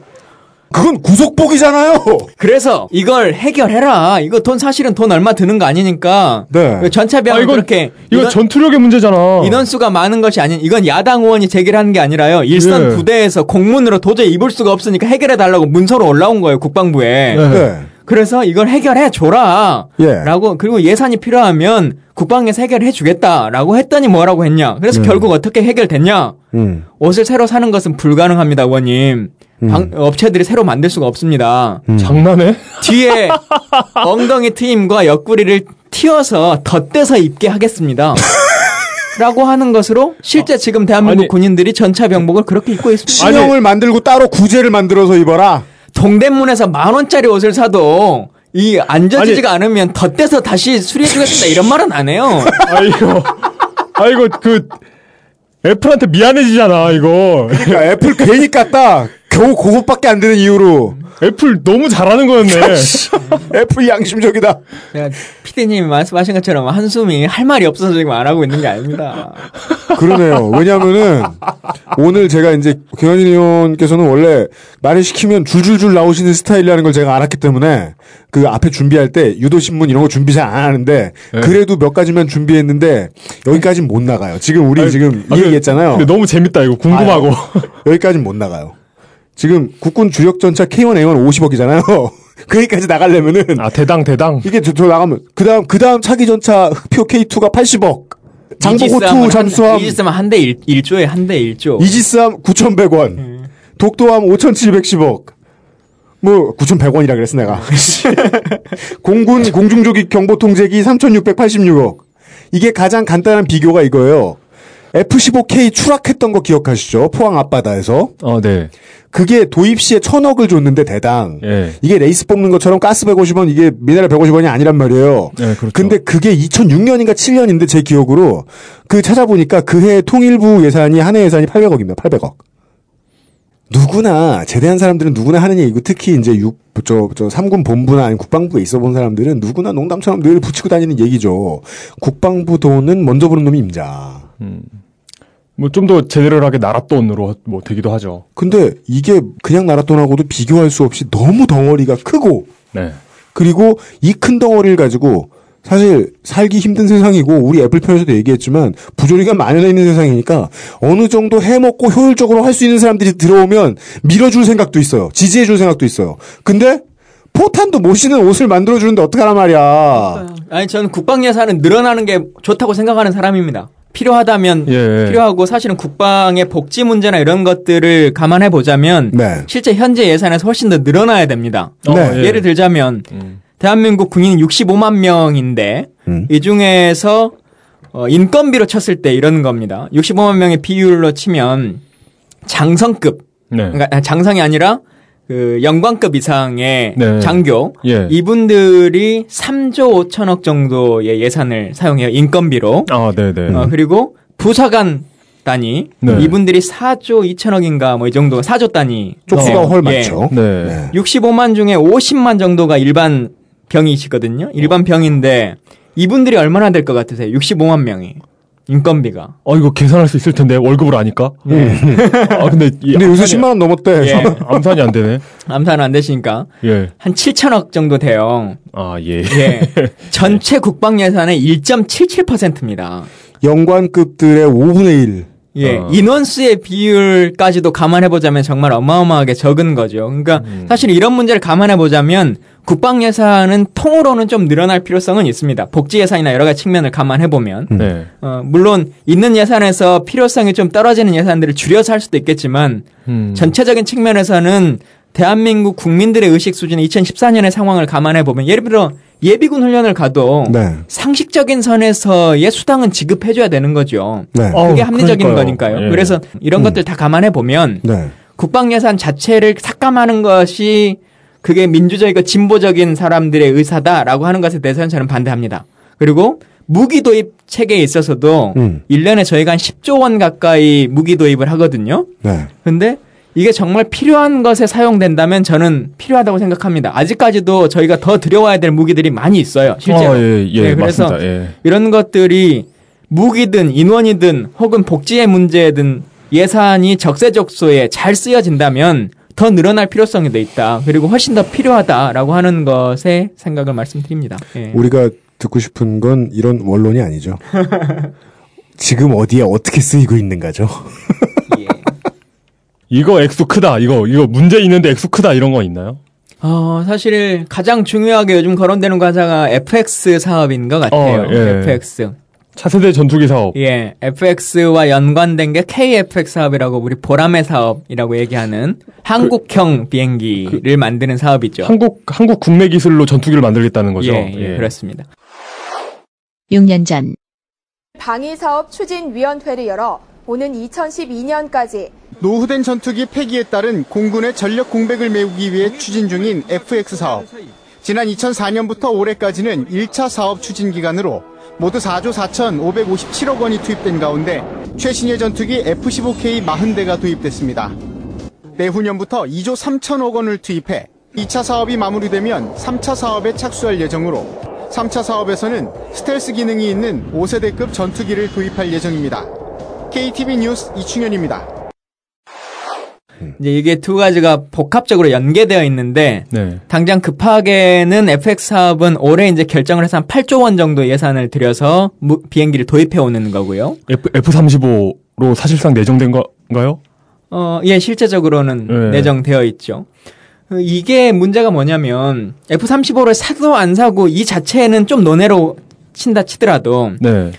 그건 구속복이잖아요. 그래서 이걸 해결해라. 이거 돈 사실은 돈 얼마 드는 거 아니니까. 네. 전차병 아, 이건- 그렇게 이건 인원- 전투력의 문제잖아. 인원수가 많은 것이 아닌 이건 야당 의원이 제기를 하는 게 아니라요. 일선 예. 부대에서 공문으로 도저히 입을 수가 없으니까 해결해 달라고 문서로 올라온 거예요. 국방부에. 네. 그래서 이걸 해결해 줘라. 예. 라고 그리고 예산이 필요하면 국방에서 해결해 주겠다라고 했더니 뭐라고 했냐. 그래서 음. 결국 어떻게 해결됐냐? 음. 옷을 새로 사는 것은 불가능합니다, 의원님. 방- 업체들이 새로 만들 수가 없습니다. 음. 장난해? 뒤에 엉덩이 트임과 옆구리를 튀어서 덧대서 입게 하겠습니다. 라고 하는 것으로 실제 지금 대한민국 아니- 군인들이 전차 병복을 그렇게 입고 있습니다. 신형을 만들고 따로 구제를 만들어서 입어라. 동대문에서 만 원짜리 옷을 사도 이 앉아지지가 않으면 덧대서 다시 수리해주겠습니다. 이런 말은 안 해요. 아이고, 아이고 그 애플한테 미안해지잖아 이거. 그러니까 애플 괜히 깠다. 겨우 그것밖에 안 되는 이유로. 애플 너무 잘하는 거였네. 애플 양심적이다. 제가 피디님이 말씀하신 것처럼 한숨이 할 말이 없어서 지금 안 하고 있는 게 아닙니다. 그러네요. 왜냐면은 오늘 제가 이제 김광진 의원께서는 원래 말을 시키면 줄줄줄 나오시는 스타일이라는 걸 제가 알았기 때문에 그 앞에 준비할 때 유도신문 이런 거 준비 잘 안 하는데 네. 그래도 몇 가지만 준비했는데 여기까지는 못 나가요. 지금 우리 아니, 지금 아, 이 얘기했잖아요. 근데 너무 재밌다 이거 궁금하고. 여기까지는 못 나가요. 지금 국군 주력 전차 K1A1 50억이잖아요. 거기까지 나가려면은 아 대당 대당. 이게 저, 저 나가면 그다음 그다음 차기 전차 흑표 K2가 80억. 장보고 2 잠수함 이지스함 한 대 1조에 한 대 1조. 이지스함 9,100원. 독도함 5,710억. 뭐 9,100원이라 그랬어 내가. 공군 공중조기 경보통제기 3,686억. 이게 가장 간단한 비교가 이거예요. F-15K 추락했던 거 기억하시죠? 포항 앞바다에서. 어 네. 그게 도입 시에 천억을 줬는데 대당. 예. 이게 Wraith 뽑는 것처럼 가스 150원 이게 미네랄 150원이 아니란 말이에요. 네 그렇죠. 근데 그게 2006년인가 7년인데 제 기억으로 그 찾아보니까 그해 통일부 예산이 한 해 예산이 800억입니다. 800억. 누구나 제대한 사람들은 누구나 하는 얘기고 특히 이제 육저저 삼군 본부나 아니면 국방부에 있어 본 사람들은 누구나 농담처럼 늘 붙이고 다니는 얘기죠. 국방부 돈은 먼저 부른 놈이 임자. 뭐 좀 더 제대로 하게 나라 돈으로 뭐 되기도 하죠. 근데 이게 그냥 나라 돈하고도 비교할 수 없이 너무 덩어리가 크고 네. 그리고 이 큰 덩어리를 가지고 사실 살기 힘든 세상이고 우리 애플편에서도 얘기했지만 부조리가 만연해 있는 세상이니까 어느 정도 해먹고 효율적으로 할 수 있는 사람들이 들어오면 밀어줄 생각도 있어요. 지지해줄 생각도 있어요. 근데 포탄도 못 신는 옷을 만들어주는데 어떡하란 말이야. 아니 저는 국방 예산은 늘어나는 게 좋다고 생각하는 사람입니다. 필요하다면 예. 필요하고 사실은 국방의 복지 문제나 이런 것들을 감안해 보자면 네. 실제 현재 예산에서 훨씬 더 늘어나야 됩니다. 네. 예. 예를 들자면 대한민국 군인이 65만 명인데 음. 이 중에서 어, 인건비로 쳤을 때 이런 겁니다. 65만 명의 비율로 치면 장성급 네. 그러니까 장성이 아니라 그 영광급 이상의 네. 장교 예. 이분들이 3조 5천억 정도의 예산을 사용해요 인건비로 아, 네네. 어, 그리고 부사관 단위 네. 이분들이 4조 2천억인가 뭐 이 정도 4조 단위 쪽수가 어, 훨 예. 많죠. 네. 65만 중에 50만 정도가 일반 병이시거든요 일반 병인데 이분들이 얼마나 될 것 같으세요 65만 명이 인건비가 어, 이거 계산할 수 있을 텐데, 월급을 아니까. 아, 근데, 이 근데 요새 암산이- 10만 원 넘었대. 예. 암산이 안 되네. 암산은 안 되시니까 예. 한 7천억 정도 돼요 아, 예. 예. 전체 국방 예산의 1.77%입니다. 영관급들의 5분의 1. 예, 어. 인원수의 비율까지도 감안해보자면 정말 어마어마하게 적은 거죠. 그러니까 음. 사실 이런 문제를 감안해보자면 국방 예산은 통으로는 좀 늘어날 필요성은 있습니다. 복지 예산이나 여러 가지 측면을 감안해 보면. 네. 어, 물론 있는 예산에서 필요성이 좀 떨어지는 예산들을 줄여서 할 수도 있겠지만 음. 전체적인 측면에서는 대한민국 국민들의 의식 수준의 2014년의 상황을 감안해 보면 예를 들어 예비군 훈련을 가도 네. 상식적인 선에서의 수당은 지급해 줘야 되는 거죠. 네. 그게 합리적인 그러니까요. 거니까요. 예. 그래서 이런 것들 다 감안해 보면 네. 국방 예산 자체를 삭감하는 것이 그게 민주적이고 진보적인 사람들의 의사다라고 하는 것에 대해서는 저는 반대합니다. 그리고 무기 도입 체계에 있어서도 음. 1년에 저희가 한 10조 원 가까이 무기 도입을 하거든요. 네. 근데 이게 정말 필요한 것에 사용된다면 저는 필요하다고 생각합니다. 아직까지도 저희가 더 들여와야 될 무기들이 많이 있어요. 실제로. 아, 예, 예, 네, 그래서 맞습니다. 예. 이런 것들이 무기든 인원이든 혹은 복지의 문제든 예산이 적세적소에 잘 쓰여진다면 더 늘어날 필요성이 돼 있다. 그리고 훨씬 더 필요하다라고 하는 것에 생각을 말씀드립니다. 예. 우리가 듣고 싶은 건 이런 원론이 아니죠. 지금 어디에 어떻게 쓰이고 있는가죠. 이거 액수 크다. 이거, 이거 문제 있는데 액수 크다. 이런 거 있나요? 어, 사실 가장 중요하게 요즘 거론되는 과제가 FX 사업인 것 같아요. 어, 예. FX. 차세대 전투기 사업. 예, FX와 연관된 게 KFX 사업이라고 우리 보람의 사업이라고 얘기하는 한국형 비행기를 만드는 사업이죠. 한국, 한국 국내 기술로 전투기를 만들겠다는 거죠. 예, 예, 그렇습니다. 6년 전 방위 사업 추진 위원회를 열어 오는 2012년까지 노후된 전투기 폐기에 따른 공군의 전력 공백을 메우기 위해 추진 중인 FX 사업. 지난 2004년부터 올해까지는 1차 사업 추진 기간으로 모두 4조 4,557억 원이 투입된 가운데 최신의 전투기 F-15K 40대가 도입됐습니다. 내후년부터 2조 3천억 원을 투입해 2차 사업이 마무리되면 3차 사업에 착수할 예정으로 3차 사업에서는 스텔스 기능이 있는 5세대급 전투기를 도입할 예정입니다. KTV 뉴스 이충현입니다. 이제 이게 두 가지가 복합적으로 연계되어 있는데 네. 당장 급하게는 FX 사업은 올해 이제 결정을 해서 한 8조 원 정도 예산을 들여서 무- 비행기를 도입해 오는 거고요. F, F-35로 사실상 내정된 건가요? 어, 예, 실제적으로는 네. 내정되어 있죠. 어, 이게 문제가 뭐냐면 F-35를 사도 안 사고 이 자체는 좀 논외로 친다 치더라도 네.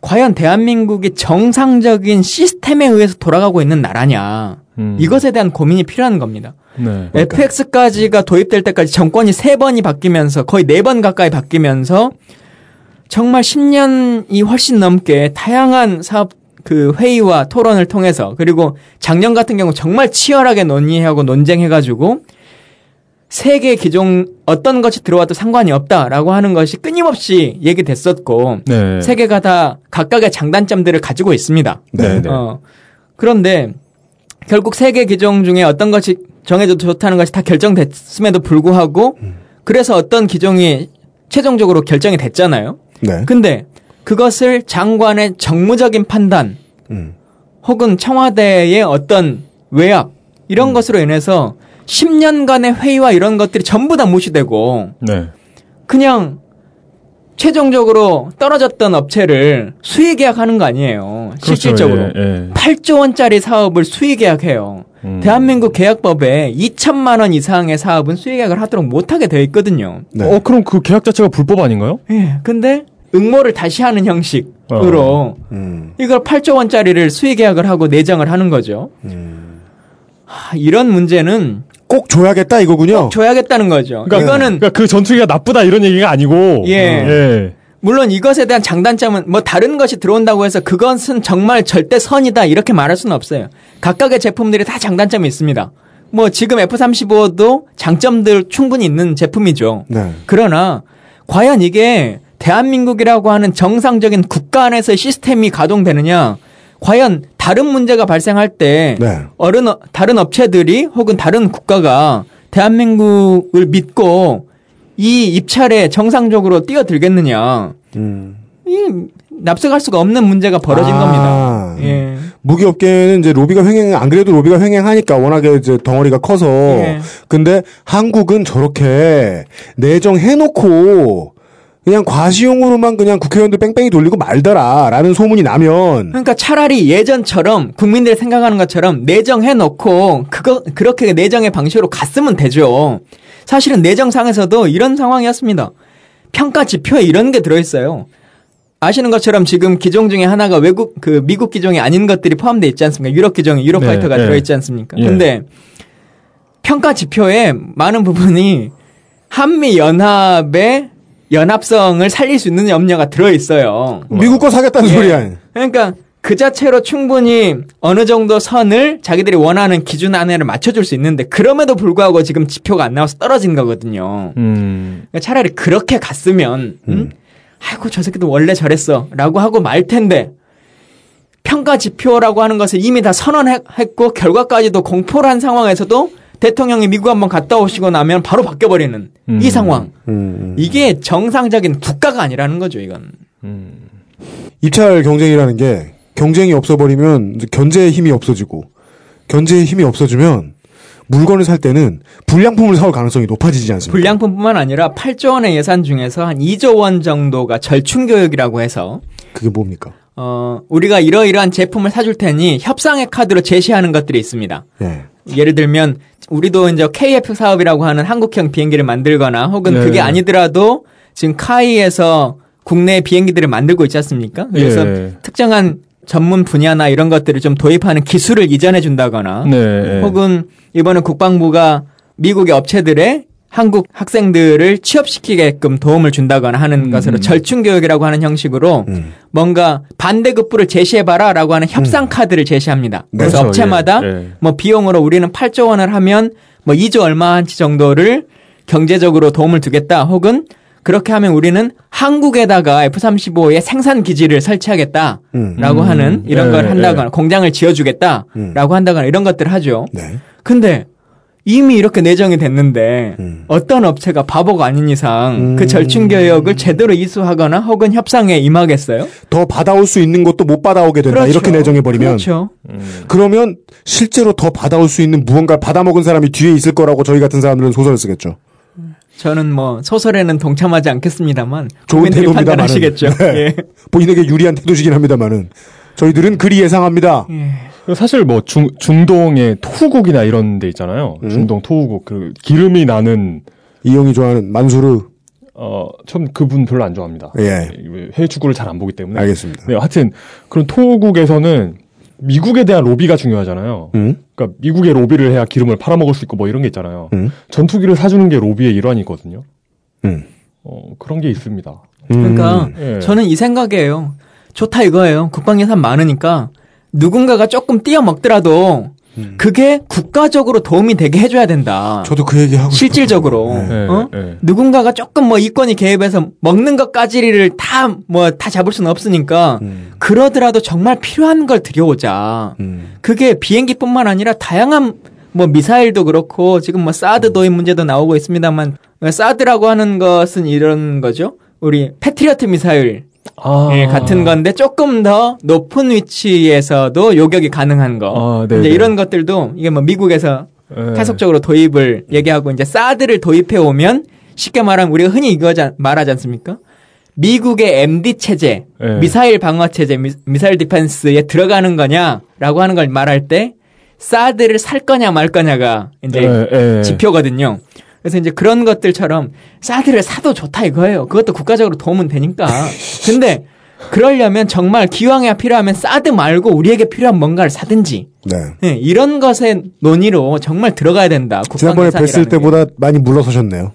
과연 대한민국이 정상적인 시스템에 의해서 돌아가고 있는 나라냐. 음. 이것에 대한 고민이 필요한 겁니다. 네. FX까지가 도입될 때까지 정권이 세 번이 바뀌면서 거의 네 번 가까이 바뀌면서 정말 10년이 훨씬 넘게 다양한 사업 그 회의와 토론을 통해서 그리고 작년 같은 경우 정말 치열하게 논의하고 논쟁해가지고 세계 기종 어떤 것이 들어와도 상관이 없다라고 하는 것이 끊임없이 얘기됐었고 네. 세계가 다 각각의 장단점들을 가지고 있습니다. 네, 네. 어, 그런데 결국 세계 기종 중에 어떤 것이 정해져도 좋다는 것이 다 결정됐음에도 불구하고 그래서 어떤 기종이 최종적으로 결정이 됐잖아요. 네. 근데 그것을 장관의 정무적인 판단 음. 혹은 청와대의 어떤 외압 이런 음. 것으로 인해서 10년간의 회의와 이런 것들이 전부 다 무시되고 네. 그냥 최종적으로 떨어졌던 업체를 수의 계약하는 거 아니에요. 실질적으로. 그렇죠. 예, 예. 8조 원짜리 사업을 수의 계약해요. 음. 대한민국 계약법에 2천만 원 이상의 사업은 수의 계약을 하도록 못하게 되어 있거든요. 어, 그럼 그 계약 자체가 불법 아닌가요? 예. 근데 응모를 다시 하는 형식으로 이걸 8조 원짜리를 수의 계약을 하고 내정을 하는 거죠. 하, 이런 문제는 꼭 줘야겠다 이거군요. 꼭 줘야겠다는 거죠. 그러니까, 이거는 그러니까 그 전투기가 나쁘다 이런 얘기가 아니고. 예. 예. 물론 이것에 대한 장단점은 뭐 다른 것이 들어온다고 해서 그것은 정말 절대 선이다 이렇게 말할 수는 없어요. 각각의 제품들이 다 장단점이 있습니다. 뭐 지금 F-35도 장점들 충분히 있는 제품이죠. 네. 그러나 과연 이게 대한민국이라고 하는 정상적인 국가 안에서의 시스템이 가동되느냐? 과연 다른 문제가 발생할 때 네. 어른 어- 다른 업체들이 혹은 다른 국가가 대한민국을 믿고 이 입찰에 정상적으로 뛰어들겠느냐? 음. 이 납득할 수가 없는 문제가 벌어진 아. 겁니다. 예. 무기업계는 이제 로비가 횡행, 안 그래도 로비가 횡행하니까 워낙에 이제 덩어리가 커서. 예. 근데 한국은 저렇게 내정해놓고 그냥 과시용으로만 그냥 국회의원들 뺑뺑이 돌리고 말더라. 라는 소문이 나면. 그러니까 차라리 예전처럼 국민들이 생각하는 것처럼 내정해 놓고 그거 그렇게 내정의 방식으로 갔으면 되죠. 사실은 내정상에서도 이런 상황이었습니다. 평가 지표에 이런 게 들어 있어요. 아시는 것처럼 지금 기종 중에 하나가 외국 그 미국 기종이 아닌 것들이 포함되어 있지 않습니까? 유럽 기종에 유럽 네, 파이터가 네. 들어 있지 않습니까? 예. 근데 평가 지표에 많은 부분이 한미 연합의 연합성을 살릴 수 있는 염려가 들어 있어요. 미국 거 사겠다는 예. 소리야. 그러니까 그 자체로 충분히 어느 정도 선을 자기들이 원하는 기준 안에를 맞춰줄 수 있는데 그럼에도 불구하고 지금 지표가 안 나와서 떨어진 거거든요. 음. 그러니까 차라리 그렇게 갔으면 음? 아이고 저 새끼도 원래 저랬어라고 하고 말 텐데 평가 지표라고 하는 것을 이미 다 선언했고 결과까지도 공포를 한 상황에서도 대통령이 미국 한번 갔다 오시고 나면 바로 바뀌어 버리는 음. 이 상황. 음. 이게 정상적인 국가가 아니라는 거죠, 이건. 입찰 경쟁이라는 게 경쟁이 없어버리면 견제의 힘이 없어지고 견제의 힘이 없어지면 물건을 살 때는 불량품을 사올 가능성이 높아지지 않습니까? 불량품뿐만 아니라 8조 원의 예산 중에서 한 2조 원 정도가 절충 교육이라고 해서 그게 뭡니까? 어, 우리가 이러이러한 제품을 사줄 테니 협상의 카드로 제시하는 것들이 있습니다. 예. 예를 들면 우리도 이제 KF 사업이라고 하는 한국형 비행기를 만들거나 혹은 네. 그게 아니더라도 지금 카이에서 국내 비행기들을 만들고 있지 않습니까? 그래서 예. 특정한 전문 분야나 이런 것들을 좀 도입하는 기술을 이전해 준다거나 네. 혹은 이번에 국방부가 미국의 업체들의 한국 학생들을 취업시키게끔 도움을 준다거나 하는 것으로 절충 교육이라고 하는 형식으로 뭔가 반대급부를 제시해봐라라고 하는 협상 카드를 제시합니다. 그래서 그렇죠. 업체마다 예, 예. 뭐 비용으로 우리는 8조 원을 하면 뭐 2조 얼마한치 정도를 경제적으로 도움을 주겠다 혹은 그렇게 하면 우리는 한국에다가 F-35의 생산 기지를 설치하겠다라고 음. 하는 이런 예, 걸 한다거나 예. 공장을 지어주겠다라고 음. 한다거나 이런 것들을 하죠. 네. 근데 이미 이렇게 내정이 됐는데 음. 어떤 업체가 바보가 아닌 이상 음. 그 절충 교역을 제대로 이수하거나 혹은 협상에 임하겠어요? 더 받아올 수 있는 것도 못 받아오게 된다. 그렇죠. 이렇게 내정해 버리면. 그렇죠. 그러면 실제로 더 받아올 수 있는 무언가를 받아먹은 사람이 뒤에 있을 거라고 저희 같은 사람들은 소설을 쓰겠죠. 저는 뭐 소설에는 동참하지 않겠습니다만 좋은 국민들이 태도입니다만은. 판단하시겠죠. 네. 예. 본인에게 유리한 태도시긴 합니다만은. 저희들은 그리 예상합니다. 사실 뭐 중, 중동의 토후국이나 이런 데 있잖아요. 중동 토후국 그 기름이 나는 이용이 좋아하는 만수르. 어, 전 그분 별로 안 좋아합니다. 예. 해외 축구를 잘 안 보기 때문에. 알겠습니다. 네, 하여튼 그런 토후국에서는 미국에 대한 로비가 중요하잖아요. 음? 그러니까 미국의 로비를 해야 기름을 팔아먹을 수 있고 뭐 이런 게 있잖아요. 음? 전투기를 사주는 게 로비의 일환이거든요. 음. 어, 그런 게 있습니다. 그러니까 예. 저는 이 생각이에요. 좋다 이거예요. 국방 예산 많으니까 누군가가 조금 띄어 먹더라도 그게 국가적으로 도움이 되게 해줘야 된다. 저도 그 얘기 하고 실질적으로 네, 어? 네. 누군가가 조금 뭐 이권이 개입해서 먹는 것까지를 다 뭐다 잡을 수는 없으니까 그러더라도 정말 필요한 걸 들여오자. 그게 비행기뿐만 아니라 다양한 뭐 미사일도 그렇고 지금 뭐 사드 도입 문제도 나오고 있습니다만 사드라고 하는 것은 이런 거죠. 우리 패트리어트 미사일 아. 예, 같은 건데 조금 더 높은 위치에서도 요격이 가능한 거. 아, 네네. 이제 이런 것들도 이게 뭐 미국에서 예. 계속적으로 도입을 얘기하고 이제 사드를 도입해 오면 쉽게 말하면 우리가 흔히 이거 자- 말하지 않습니까? 미국의 MD 체제, 예. 미사일 방어 체제, 미, 미사일 디펜스에 들어가는 거냐라고 하는 걸 말할 때 사드를 살 거냐 말 거냐가 이제 예, 예. 지표거든요. 그래서 이제 그런 것들처럼 사드를 사도 좋다 이거예요. 그것도 국가적으로 도움은 되니까. 근데 그러려면 정말 기왕에 필요하면 사드 말고 우리에게 필요한 뭔가를 사든지 네. 네, 이런 것의 논의로 정말 들어가야 된다. 지난번에 뵀을 예산이라는 게. 때보다 많이 물러서셨네요.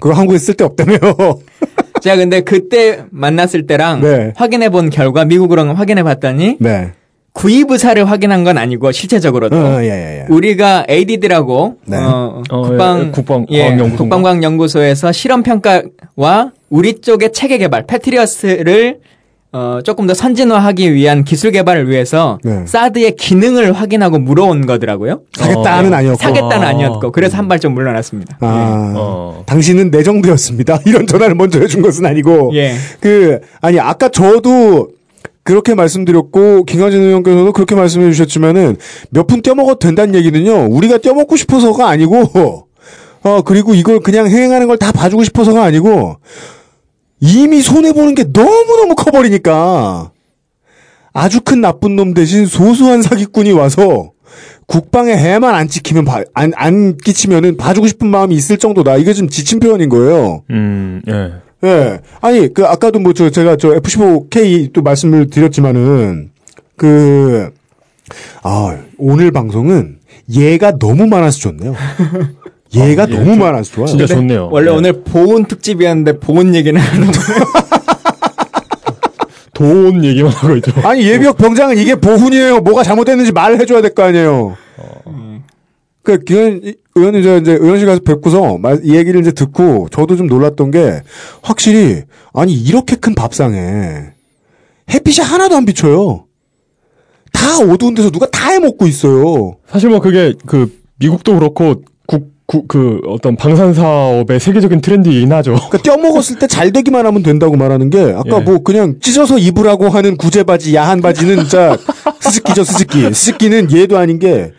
그거 한국에 쓸데 없다며요. 제가 근데 그때 만났을 때랑 네. 확인해 본 결과 미국으로 확인해 봤더니 네. 구입 의사를 확인한 건 아니고 실제적으로도 어, 예, 예, 예. 우리가 ADD라고 네. 어, 어, 국방 예, 국방 예, 과학연구소인가? 국방과학연구소에서 실험 평가와 우리 쪽의 체계 개발 패트리어스를 어, 조금 더 선진화하기 위한 기술 개발을 위해서 네. 사드의 기능을 확인하고 물어온 거더라고요. 사겠다는 아니었고. 사겠다는 아. 아니었고 그래서 한 발 좀 물러났습니다. 아, 어. 당신은 내 정도였습니다. 이런 전화를 먼저 해준 것은 아니고. 예. 그, 아니, 아까 저도 그렇게 말씀드렸고, 김광진 의원께서도 그렇게 말씀해 주셨지만은, 몇 푼 떼먹어도 된다는 얘기는요, 우리가 떼먹고 싶어서가 아니고, 어, 그리고 이걸 그냥 행행하는 걸 다 봐주고 싶어서가 아니고, 이미 손해 보는 게 너무 너무 커버리니까, 아주 큰 나쁜 놈 대신 소소한 사기꾼이 와서, 국방에 해만 안 찍히면 봐- 안, 안 끼치면은 봐주고 싶은 마음이 있을 정도다. 이게 좀 지친 표현인 거예요. 음, 예. 예. 아니, 그, 아까도 뭐, 저, 제가 저 F15K 또 말씀을 드렸지만은, 그, 아, 오늘 방송은 얘가 너무 많아서 좋네요. 얘가 예, 너무 좀 많아서 좋아요. 진짜 좋네요. 원래 예. 오늘 보온 특집이었는데 보온 얘기는 하는 돈 얘기만 하고 있죠. 아니, 예비역 병장은 이게 보훈이에요. 뭐가 잘못됐는지 말을 해줘야 될 거 아니에요. 그, 기현, 의원님, 이제, 이제, 의원실 가서 뵙고서, 말, 이 얘기를 이제 듣고, 저도 좀 놀랐던 게, 확실히, 아니, 이렇게 큰 밥상에, 햇빛이 하나도 안 비쳐요. 다 어두운 데서 누가 다 해먹고 있어요. 사실 뭐 그게 그 미국도 그렇고 국, 국, 그 어떤 방산 사업의 세계적인 트렌드이긴 하죠. 그러니까 떼먹었을 때 잘 되기만 하면 된다고 말하는 게 아까 예. 뭐 그냥 찢어서 입으라고 하는 구제 바지 야한 바지는 진짜 스즈키죠 스즈키 스즈키는 얘도 아닌 게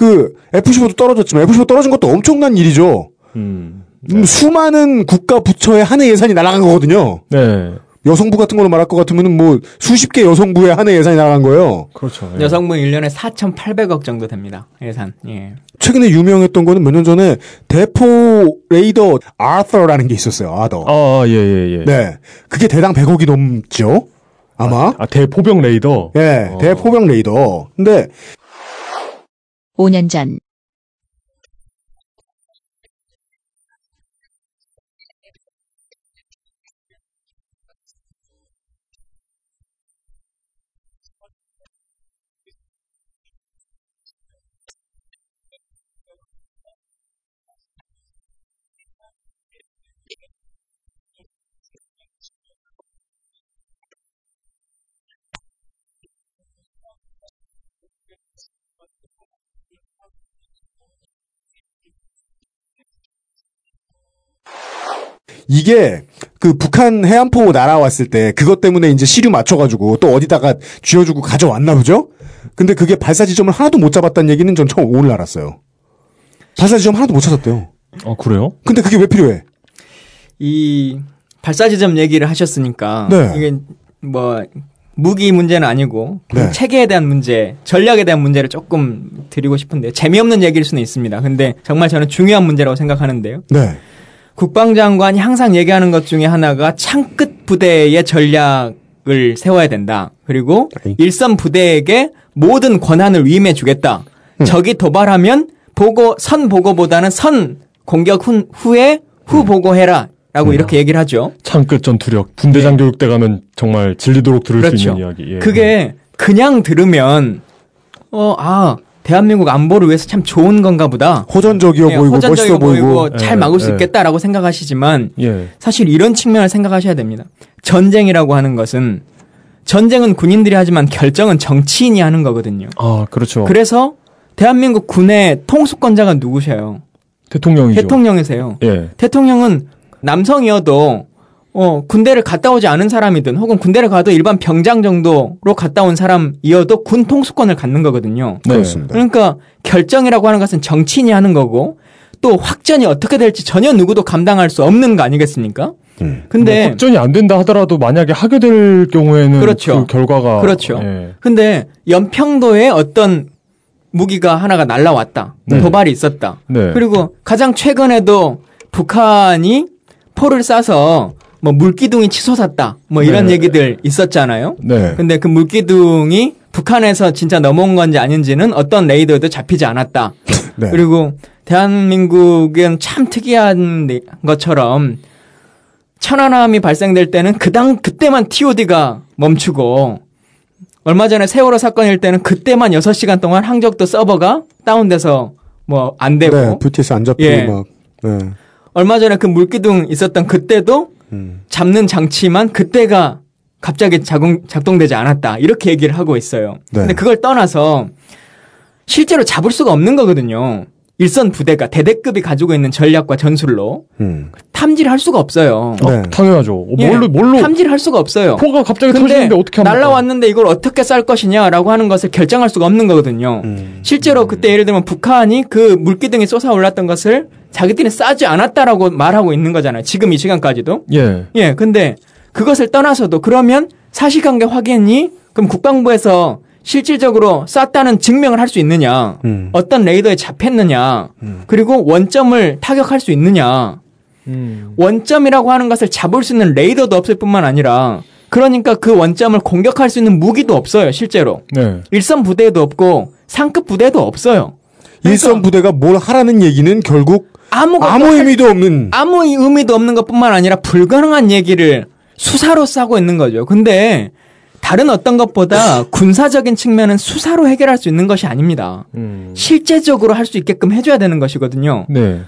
그 F15도 떨어졌지만 F15 떨어진 것도 엄청난 일이죠. 음. 음, 수많은 국가 부처의 한 해 예산이 날아간 거거든요. 네. 여성부 같은 걸로 말할 것 같으면은 뭐 수십 개 여성부의 한 해 예산이 날아간 거예요. 그렇죠. 예. 여성분 1년에 4,800억 정도 됩니다. 예산. 예. 최근에 유명했던 거는 몇 년 전에 대포 레이더 아서라는 게 있었어요. 아더. 아, 예, 예, 예. 네. 그게 대당 100억이 넘죠? 아마? 아, 대포병 레이더. 예, 어. 대포병 레이더. 근데 5년 전 이게 그 북한 해안포 날아왔을 때 그것 때문에 이제 시류 맞춰가지고 또 어디다가 쥐어주고 가져왔나 보죠? 근데 그게 발사 지점을 하나도 못 잡았다는 얘기는 전 처음 오늘 알았어요. 발사 지점 하나도 못 찾았대요. 어, 그래요? 근데 그게 왜 필요해? 이 발사 지점 얘기를 하셨으니까 네. 이게 뭐 무기 문제는 아니고 그 네. 체계에 대한 문제, 전략에 대한 문제를 조금 드리고 싶은데 재미없는 얘기일 수는 있습니다. 근데 정말 저는 중요한 문제라고 생각하는데요. 네. 국방장관이 항상 얘기하는 것 중에 하나가 창끝 부대의 전략을 세워야 된다. 그리고 일선 부대에게 모든 권한을 위임해 주겠다. 음. 적이 도발하면 보고 선 보고보다는 선 공격 후, 후에 후 보고해라. 음. 라고 이렇게 얘기를 하죠. 창끝 전투력. 분대장 교육대 가면 정말 질리도록 들을 수 그렇죠. 있는 이야기. 예. 그게 그냥 들으면 어, 아, 대한민국 안보를 위해서 참 좋은 건가 보다. 호전적이어 예, 보이고 호전적이어 멋있어 보이고. 보이고 잘 예, 막을 수 예. 있겠다라고 생각하시지만 예. 사실 이런 측면을 생각하셔야 됩니다. 전쟁이라고 하는 것은 전쟁은 군인들이 하지만 결정은 정치인이 하는 거거든요. 아, 그렇죠. 그래서 대한민국 군의 통수권자가 누구셔요? 대통령이죠. 대통령이세요. 예. 대통령은 남성이어도 어, 군대를 갔다 오지 않은 사람이든 혹은 군대를 가도 일반 병장 정도로 갔다 온 사람이어도 군 통수권을 갖는 거거든요. 네. 그렇습니다. 그러니까 결정이라고 하는 것은 정치인이 하는 거고 또 확전이 어떻게 될지 전혀 누구도 감당할 수 없는 거 아니겠습니까? 근데 뭐 확전이 안 된다 하더라도 만약에 하게 될 경우에는 그렇죠. 그 결과가 그렇죠. 예. 근데 연평도에 어떤 무기가 하나가 날라왔다. 네. 도발이 있었다. 네. 그리고 가장 최근에도 북한이 포를 쏴서 뭐 물기둥이 치솟았다. 뭐 이런 네. 얘기들 있었잖아요. 네. 근데 그 물기둥이 북한에서 진짜 넘어온 건지 아닌지는 어떤 레이더에도 잡히지 않았다. 네. 그리고 대한민국은 참 특이한 네- 것처럼 천안함이 발생될 때는 그당 그때만 TOD가 멈추고 얼마 전에 세월호 사건일 때는 그때만 6시간 동안 항적도 서버가 다운돼서 뭐 안 되고 네, VTS 안 잡히고 예. 막. 네. 얼마 전에 그 물기둥 있었던 그때도 음. 잡는 장치만 그때가 갑자기 작동, 작동되지 않았다. 이렇게 얘기를 하고 있어요. 네. 근데 그걸 떠나서 실제로 잡을 수가 없는 거거든요. 일선 부대가 대대급이 가지고 있는 전략과 전술로 음. 탐지를 할 수가 없어요. 네. 당연하죠. 어, 예, 뭘로 뭘로 탐지를 할 수가 없어요. 포가 갑자기 터지는데 어떻게 합니까? 날라왔는데 이걸 어떻게 쌀 것이냐라고 하는 것을 결정할 수가 없는 거거든요. 음. 실제로 그때 예를 들면 북한이 그 물기둥이 솟아 올랐던 것을 자기들이 싸지 않았다라고 말하고 있는 거잖아요. 지금 이 시간까지도. 예. 예, 근데 그것을 떠나서도 그러면 사실관계 확인이 그럼 국방부에서 실질적으로 쐈다는 증명을 할 수 있느냐? 음. 어떤 레이더에 잡혔느냐? 그리고 원점을 타격할 수 있느냐? 음. 원점이라고 하는 것을 잡을 수 있는 레이더도 없을 뿐만 아니라 그러니까 그 원점을 공격할 수 있는 무기도 없어요, 실제로. 네. 일선 부대도 없고 상급 부대도 없어요. 일선 부대가 뭘 하라는 얘기는 결국 아무 할- 의미도 없는 아무 의미도 없는 것뿐만 아니라 불가능한 얘기를 수사로 싸고 있는 거죠. 근데 다른 어떤 것보다 군사적인 측면은 수사로 해결할 수 있는 것이 아닙니다. 음. 실제적으로 할 수 있게끔 해줘야 되는 것이거든요. 네.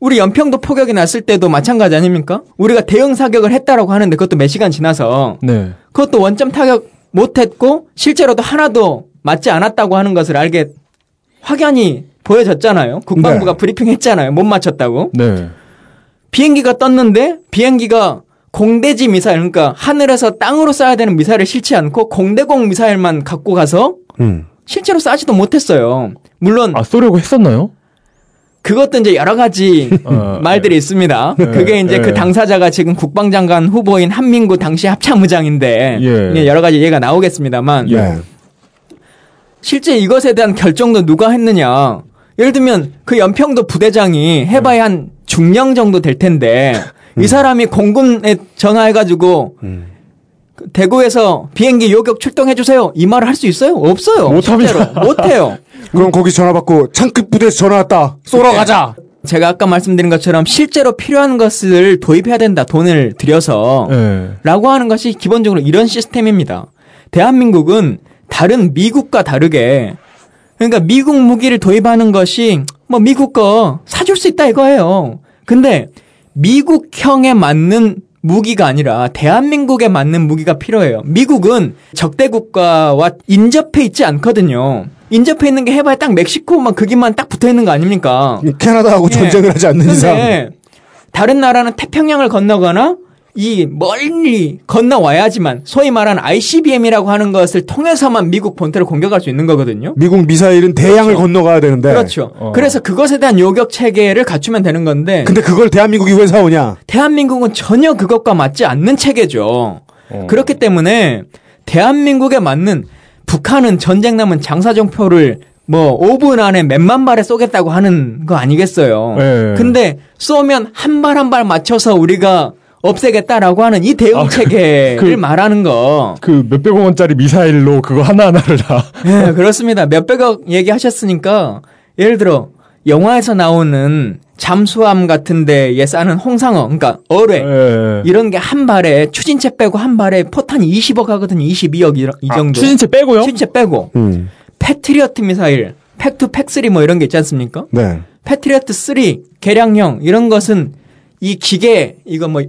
우리 연평도 포격이 났을 때도 마찬가지 아닙니까? 우리가 대응 사격을 했다라고 하는데 그것도 몇 시간 지나서 네. 그것도 원점 타격 못했고 실제로도 하나도 맞지 않았다고 하는 것을 알게 확연히 보여졌잖아요. 국방부가 브리핑했잖아요. 못 맞췄다고. 네. 비행기가 떴는데 비행기가 공대지 미사일 그러니까 하늘에서 땅으로 쏴야 되는 미사일을 실지 않고 공대공 미사일만 갖고 가서 음. 실제로 쏴지도 못했어요. 물론 아 쏘려고 했었나요? 그것도 이제 여러 가지 어, 말들이 있습니다. 그게 이제 예. 그 당사자가 지금 국방장관 후보인 한민구 당시 합참의장인데 예. 여러 가지 얘기가 나오겠습니다만 네. 실제 이것에 대한 결정도 누가 했느냐? 예를 들면 그 연평도 부대장이 해봐야 한 중령 정도 될 텐데 이 사람이 공군에 전화해가지고 그 대구에서 비행기 요격 출동해 주세요 이 말을 할 수 있어요? 없어요. 못합니다. 못해요. 그럼 거기 전화 받고 창급 부대에서 전화 왔다. 쏘러 가자. 제가 아까 말씀드린 것처럼 실제로 필요한 것을 도입해야 된다 돈을 들여서 예. 라고 하는 것이 기본적으로 이런 시스템입니다. 대한민국은 다른 미국과 다르게 그러니까 미국 무기를 도입하는 것이 뭐 미국 거 사줄 수 있다 이거예요. 근데 미국형에 맞는 무기가 아니라 대한민국에 맞는 무기가 필요해요. 미국은 적대 국가와 인접해 있지 않거든요. 인접해 있는 게 해봐야 딱 멕시코만 거기만 딱 붙어 있는 거 아닙니까? 캐나다하고 예. 전쟁을 하지 않는 이상. 다른 나라는 태평양을 건너거나 이 멀리 건너와야지만 소위 말하는 ICBM이라고 하는 것을 통해서만 미국 본토를 공격할 수 있는 거거든요. 미국 미사일은 대양을 건너가야 되는데. 그렇죠. 어. 그래서 그것에 대한 요격 체계를 갖추면 되는 건데 근데 그걸 대한민국이 왜 사오냐? 대한민국은 전혀 그것과 맞지 않는 체계죠. 어. 그렇기 때문에 대한민국에 맞는 북한은 전쟁 남은 장사정표를 뭐 5분 안에 몇만 발에 쏘겠다고 하는 거 아니겠어요. 예. 근데 쏘면 한 발 한 발 맞춰서 우리가 없애겠다라고 하는 이 대응 아, 그- 체계를 그- 말하는 거. 그 몇백억 원짜리 미사일로 그거 하나하나를 다. 예, 그렇습니다. 몇백억 얘기하셨으니까 예를 들어 영화에서 나오는 잠수함 같은 데에 싸는 홍상어, 그러니까 어뢰 예. 이런 게 한 발에 추진체 빼고 한 발에 포탄이 20억 하거든요. 22억 이, 이 아, 정도. 추진체 빼고요? 추진체 빼고 음. 패트리어트 미사일, 팩2 팩3 뭐 이런 게 있지 않습니까? 네. 패트리어트 3 개량형 이런 것은 이 기계 이거 뭐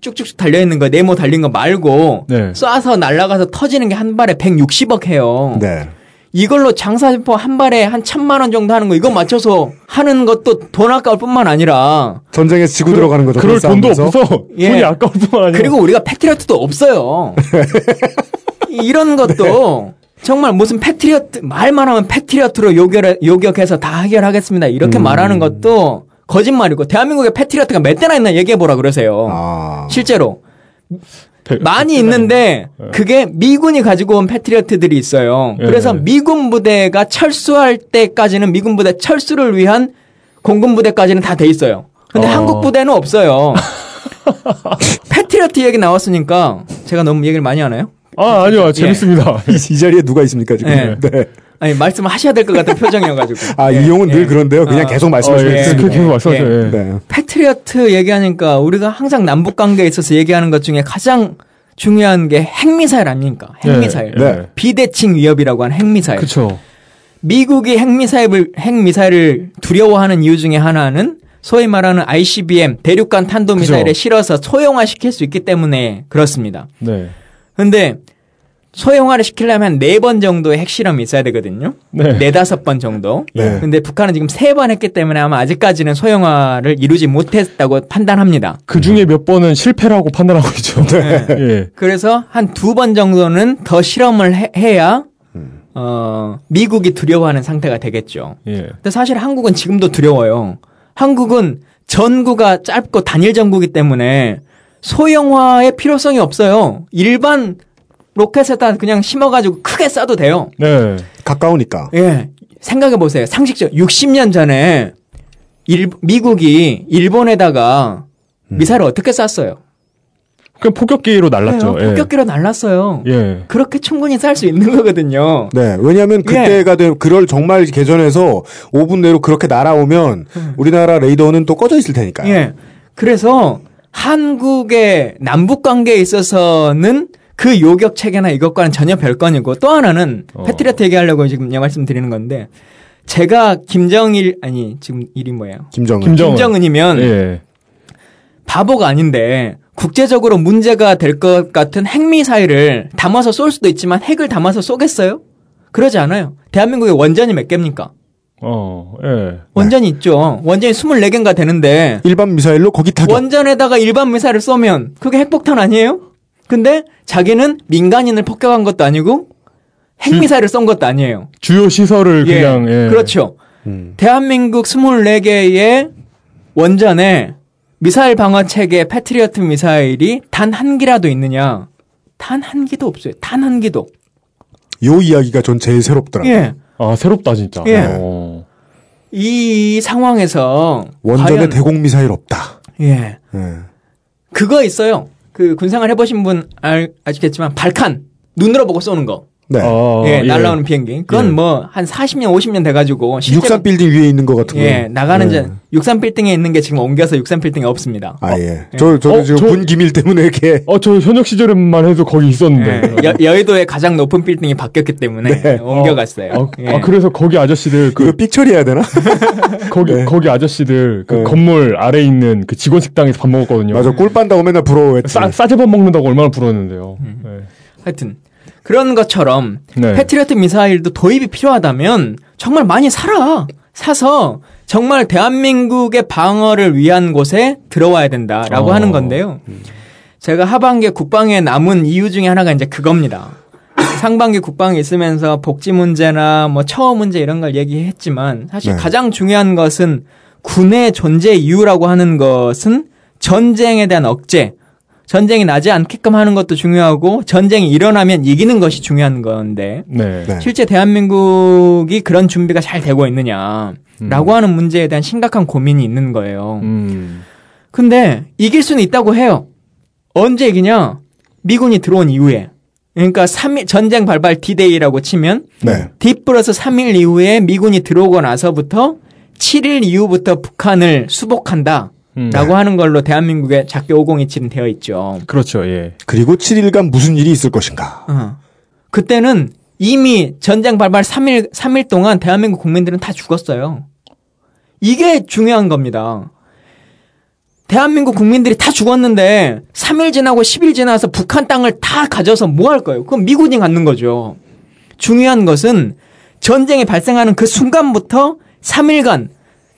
쭉쭉 달려 있는 거 네모 달린 거 말고 네. 쏴서 날아가서 터지는 게 한 발에 160억 해요. 네. 이걸로 장사포 한 발에 한 천만 원 정도 하는 거 이거 맞춰서 하는 것도 돈 아까울 뿐만 아니라 전쟁에 지고 들어가는 거죠. 그럴 돈도. 없어서 예. 돈이 아까울 뿐만 아니라. 그리고 우리가 패트리어트도 없어요. 이런 것도 정말 무슨 패트리어트 말만 하면 패트리어트로 요격 요격해서 다 해결하겠습니다. 이렇게 음. 말하는 것도 거짓말이고 대한민국에 패트리어트가 몇 대나 있나 얘기해 보라 그러세요. 아. 실제로 많이 있는데 그게 미군이 가지고 온 패트리어트들이 있어요. 예. 그래서 미군 부대가 철수할 때까지는 미군 부대 철수를 위한 공군 부대까지는 다 돼 있어요. 근데 어. 한국 부대는 없어요. 패트리어트 얘기 나왔으니까 제가 너무 얘기를 많이 하나요? 아, 아니요. 재밌습니다. 이, 이 자리에 누가 있습니까 지금? 네. 네. 아니 말씀하셔야 될 것 같은 표정이어가지고. 아 예, 이용은 늘 예. 그런데요. 그냥 아, 계속 말씀하시면 어, 예. 계속 말씀하세요. 예. 예. 네. 패트리어트 얘기하니까 우리가 항상 남북 관계에 있어서 얘기하는 것 중에 가장 중요한 게 핵미사일 아닙니까? 핵미사일. 예, 예. 비대칭 위협이라고 하는 핵미사일. 그쵸. 미국이 핵미사일을 핵미사일을 두려워하는 이유 중에 하나는 소위 말하는 ICBM 대륙간 탄도미사일에 그죠. 실어서 소형화시킬 수 있기 때문에 그렇습니다. 네. 근데 소형화를 시키려면 네 번 정도의 핵실험이 있어야 되거든요. 네. 네 다섯 번 정도. 네. 근데 북한은 지금 세 번 했기 때문에 아마 아직까지는 소형화를 이루지 못했다고 판단합니다. 그 중에 몇 번은 실패라고 판단하고 있죠. 네. 예. 그래서 한 두 번 정도는 더 실험을 해, 해야 어, 미국이 두려워하는 상태가 되겠죠. 예. 근데 사실 한국은 지금도 두려워요. 한국은 전구가 짧고 단일 전구기 때문에 소형화의 필요성이 없어요. 일반 로켓에다 그냥 심어가지고 크게 쏴도 돼요. 네. 가까우니까. 예. 생각해 보세요. 상식적 60년 전에 일, 미국이 일본에다가 미사일을 어떻게 쐈어요? 그냥 폭격기로 날랐죠. 그래요. 폭격기로 날랐어요. 예. 예. 그렇게 충분히 쌀 수 있는 거거든요. 네, 왜냐하면 그때가 된 그럴 정말 개전에서 5분 내로 그렇게 날아오면 우리나라 레이더는 또 꺼져 있을 테니까요. 예. 그래서 한국의 남북 관계에 있어서는 그 요격 체계나 이것과는 전혀 별건이고 또 하나는 어. 패트리어트 얘기하려고 지금 말씀드리는 건데 제가 김정일 아니 지금 일이 뭐예요? 김정은. 김정은. 김정은 이면 예. 바보가 아닌데 국제적으로 문제가 될 것 같은 핵미사일을 담아서 쏠 수도 있지만 핵을 담아서 쏘겠어요? 그러지 않아요. 대한민국에 원전이 몇 개입니까? 어, 예. 원전이 있죠. 원전이 24개인가 되는데 일반 미사일로 거기 타격. 원전에다가 일반 미사일을 쏘면 그게 핵폭탄 아니에요? 근데 자기는 민간인을 폭격한 것도 아니고 핵미사일을 쏜 것도 아니에요. 주요 시설을 예, 그냥, 예. 그렇죠. 음. 대한민국 24개의 원전에 미사일 방어 체계 패트리어트 미사일이 단 한 기라도 있느냐? 단 한 기도 없어요. 단 한 기도. 요 이야기가 전 제일 새롭더라고요. 예. 아, 새롭다, 진짜. 예. 어. 이 상황에서 원전에 대공 미사일 없다. 예. 예. 그거 있어요. 그 군생활 해보신 분 알, 아시겠지만 발칸 눈으로 보고 쏘는 거. 네. 어, 예, 날라오는 비행기. 그건 예. 뭐한 40년, 50년 돼가지고 실제로 63 빌딩 위에 있는 것 같은 거. 예 나가는 예. 자63 빌딩에 있는 게 지금 옮겨서 63 빌딩에 없습니다. 아 예. 저 저도 어, 지금 저- 군 기밀 때문에 이렇게 어, 저 현역 시절에만 해도 거기 있었는데. 예, 여, 여의도의 가장 높은 빌딩이 바뀌었기 때문에 네. 옮겨갔어요. 아, 예. 아, 그래서 거기 아저씨들, 그, 이거 삑 처리해야 되나? 거기, 네. 거기 아저씨들, 그 네. 건물 아래 있는 그 직원 식당에서 밥 먹었거든요. 맞아 꿀 빤다고 맨날 부러워했지. 싸, 싸제밥 먹는다고 얼마나 부러웠는데요. 음. 네. 하여튼 그런 것처럼 네. 패트리어트 미사일도 도입이 필요하다면 정말 많이 사라. 사서 정말 대한민국의 방어를 위한 곳에 들어와야 된다라고 어. 하는 건데요. 제가 하반기에 국방에 남은 이유 중에 하나가 이제 그겁니다. 상반기 국방에 있으면서 복지 문제나 뭐 처우 문제 이런 걸 얘기했지만 사실 네. 가장 중요한 것은 군의 존재 이유라고 하는 것은 전쟁에 대한 억제, 전쟁이 나지 않게끔 하는 것도 중요하고 전쟁이 일어나면 이기는 것이 중요한 건데 네. 네. 실제 대한민국이 그런 준비가 잘 되고 있느냐라고 하는 문제에 대한 심각한 고민이 있는 거예요. 음. 근데 이길 수는 있다고 해요. 언제 이기냐? 미군이 들어온 이후에. 그러니까 3일 전쟁 발발 D-Day라고 치면 네. D 플러스 3일 이후에 미군이 들어오고 나서부터 7일 이후부터 북한을 수복한다. 음. 라고 하는 걸로 대한민국의 작게 5027은 되어 있죠. 그렇죠, 예. 그리고 7일간 무슨 일이 있을 것인가. 어. 그때는 이미 전쟁 발발 3일, 3일 동안 대한민국 국민들은 다 죽었어요. 이게 중요한 겁니다. 대한민국 국민들이 다 죽었는데 3일 지나고 10일 지나서 북한 땅을 다 가져서 뭐 할 거예요? 그럼 미군이 갖는 거죠. 중요한 것은 전쟁이 발생하는 그 순간부터 3일간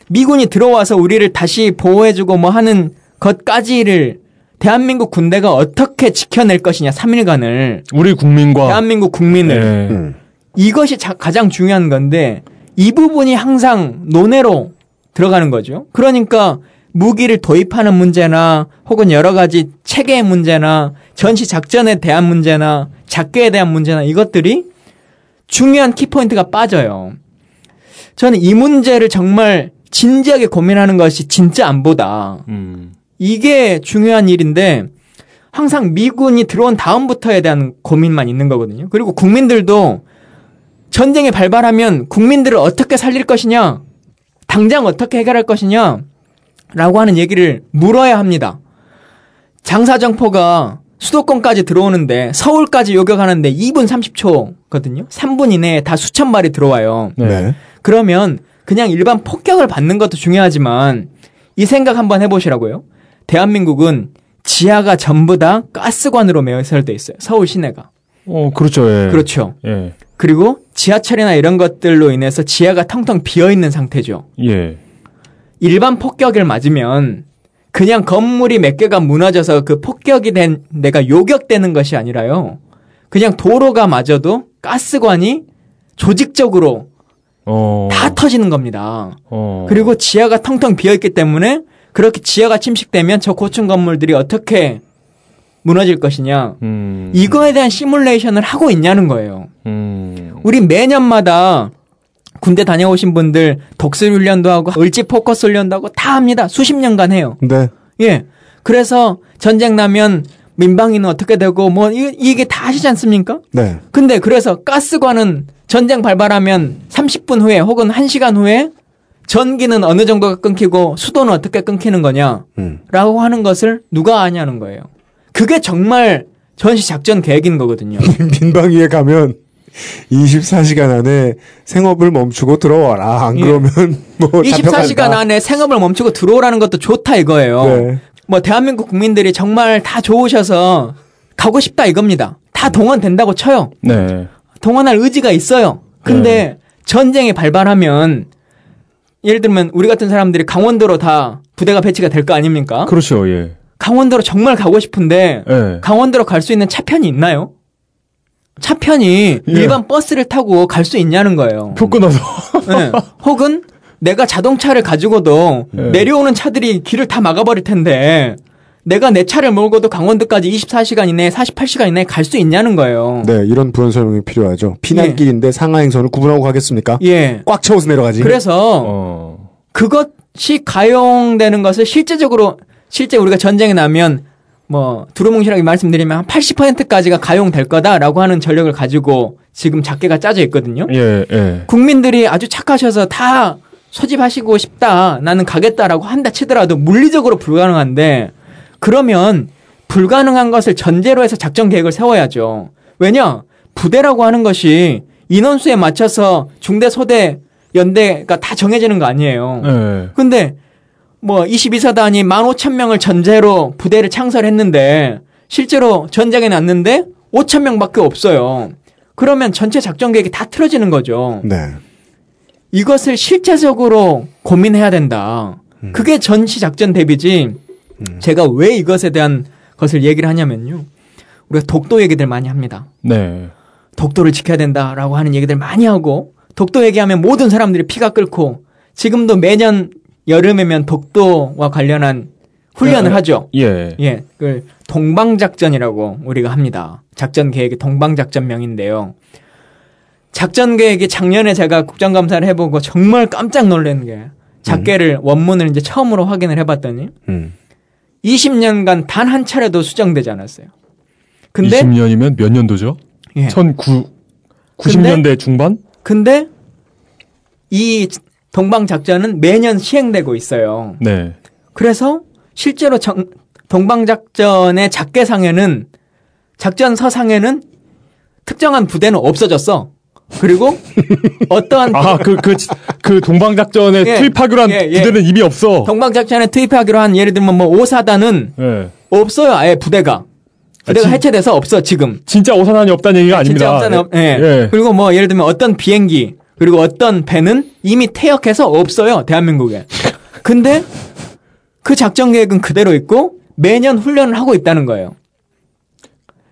미군이 들어와서 우리를 다시 보호해주고 뭐 하는 것까지를 대한민국 군대가 어떻게 지켜낼 것이냐 3일간을 우리 국민과 대한민국 국민을 예. 음. 이것이 자- 가장 중요한 건데 이 부분이 항상 논외로 들어가는 거죠. 그러니까 무기를 도입하는 문제나 혹은 여러 가지 체계의 문제나 전시 작전에 대한 문제나 작계에 대한 문제나 이것들이 중요한 키포인트가 빠져요. 저는 이 문제를 정말 진지하게 고민하는 것이 진짜 안보다. 음. 이게 중요한 일인데 항상 미군이 들어온 다음부터에 대한 고민만 있는 거거든요. 그리고 국민들도 전쟁에 발발하면 국민들을 어떻게 살릴 것이냐, 당장 어떻게 해결할 것이냐, 라고 하는 얘기를 물어야 합니다. 장사정포가 수도권까지 들어오는데 서울까지 요격하는데 2분 30초거든요. 3분 이내에 다 수천 마리 들어와요. 네. 그러면 그냥 일반 폭격을 받는 것도 중요하지만 이 생각 한번 해보시라고요. 대한민국은 지하가 전부 다 가스관으로 매설돼 있어요. 서울 시내가. 어, 그렇죠. 예. 그렇죠. 예. 그리고 지하철이나 이런 것들로 인해서 지하가 텅텅 비어 있는 상태죠. 예. 일반 폭격을 맞으면 그냥 건물이 몇 개가 무너져서 그 폭격이 된 내가 요격되는 것이 아니라요. 그냥 도로가 맞아도 가스관이 조직적으로 어. 다 터지는 겁니다. 어. 그리고 지하가 텅텅 비어 있기 때문에 그렇게 지하가 침식되면 저 고층 건물들이 어떻게 무너질 것이냐. 음. 이거에 대한 시뮬레이션을 하고 있냐는 거예요. 음. 우리 매년마다 군대 다녀오신 분들 독수 훈련도 하고 을지 포커스 훈련도 하고 다 합니다. 수십 년간 해요. 네. 예. 그래서 전쟁 나면 민방위는 어떻게 되고 뭐 이- 이게 다 하시지 않습니까? 네. 근데 그래서 가스관은 전쟁 발발하면 30분 후에 혹은 1시간 후에 전기는 어느 정도가 끊기고 수도는 어떻게 끊기는 거냐? 음. 라고 하는 것을 누가 아냐는 거예요. 그게 정말 전시 작전 계획인 거거든요. 민방위에 가면 24시간 안에 생업을 멈추고 들어와라. 안 예. 그러면 뭐 24시간 잡혀간다. 안에 생업을 멈추고 들어오라는 것도 좋다 이거예요. 네. 뭐 대한민국 국민들이 정말 다 좋으셔서 가고 싶다 이겁니다. 다 동원된다고 쳐요. 네. 동원할 의지가 있어요. 근데 전쟁이 발발하면 예를 들면 우리 같은 사람들이 강원도로 다 부대가 배치가 될 거 아닙니까? 그렇죠. 예. 강원도로 정말 가고 싶은데 예. 강원도로 갈 수 있는 차편이 있나요? 차편이 예. 일반 버스를 타고 갈 수 있냐는 거예요. 표 끊어서. 네. 혹은 내가 자동차를 가지고도 네. 내려오는 차들이 길을 다 막아버릴 텐데 내가 내 차를 몰고도 강원도까지 24시간 이내에 48시간 이내에 갈 수 있냐는 거예요. 네, 이런 부연 설명이 필요하죠. 피난길인데 상하행선을 구분하고 가겠습니까? 예. 꽉 채워서 내려가지. 그래서 어. 그것이 가용되는 것을 실제적으로 실제 우리가 전쟁이 나면 뭐 두루뭉실하게 말씀드리면 한 80%까지가 가용될 거다라고 하는 전력을 가지고 지금 작계가 짜져 있거든요. 예, 예. 국민들이 아주 착하셔서 다 소집하시고 싶다, 나는 가겠다라고 한다 치더라도 물리적으로 불가능한데 그러면 불가능한 것을 전제로 해서 작전 계획을 세워야죠. 왜냐? 부대라고 하는 것이 인원수에 맞춰서 중대, 소대, 연대가 다 정해지는 거 아니에요. 예. 근데 뭐 22사단이 15,000명을 전제로 부대를 창설했는데 실제로 전쟁에 났는데 5,000명 밖에 없어요. 그러면 전체 작전 계획이 다 틀어지는 거죠. 네. 이것을 실제적으로 고민해야 된다. 그게 전시 작전 대비지. 제가 왜 이것에 대한 것을 얘기를 하냐면요. 우리가 독도 얘기들 많이 합니다. 네. 독도를 지켜야 된다라고 하는 얘기들 많이 하고 독도 얘기하면 모든 사람들이 피가 끓고 지금도 매년 여름이면 독도와 관련한 훈련을 예, 하죠. 예. 예, 그 동방작전이라고 우리가 합니다. 작전 계획이 동방작전명인데요. 작전 계획이 작년에 제가 국정감사를 해보고 정말 깜짝 놀란 게 작계를 원문을 이제 처음으로 확인을 해봤더니 음. 20년간 단 한 차례도 수정되지 않았어요. 근데 20년이면 몇 년도죠? 예. 19 90년대 중반? 근데 이 동방 작전은 매년 시행되고 있어요. 네. 그래서 실제로 정- 동방 작전의 작계상에는 작전서상에는 특정한 부대는 없어졌어. 그리고 어떠한 아, 그, 그, 그 동방작전에 예, 투입하기로 한 예, 예. 부대는 이미 없어. 동방작전에 투입하기로 한 예를 들면 뭐 5사단은 예. 없어요. 아예 부대가. 부대가 아, 진- 해체돼서 없어 지금. 진짜 오산환이 없다는 얘기가 진짜 아닙니다. 없잖아요. 예. 예. 그리고 뭐 예를 들면 어떤 비행기 그리고 어떤 배는 이미 퇴역해서 없어요 대한민국에. 근데 그 작전 계획은 그대로 있고 매년 훈련을 하고 있다는 거예요.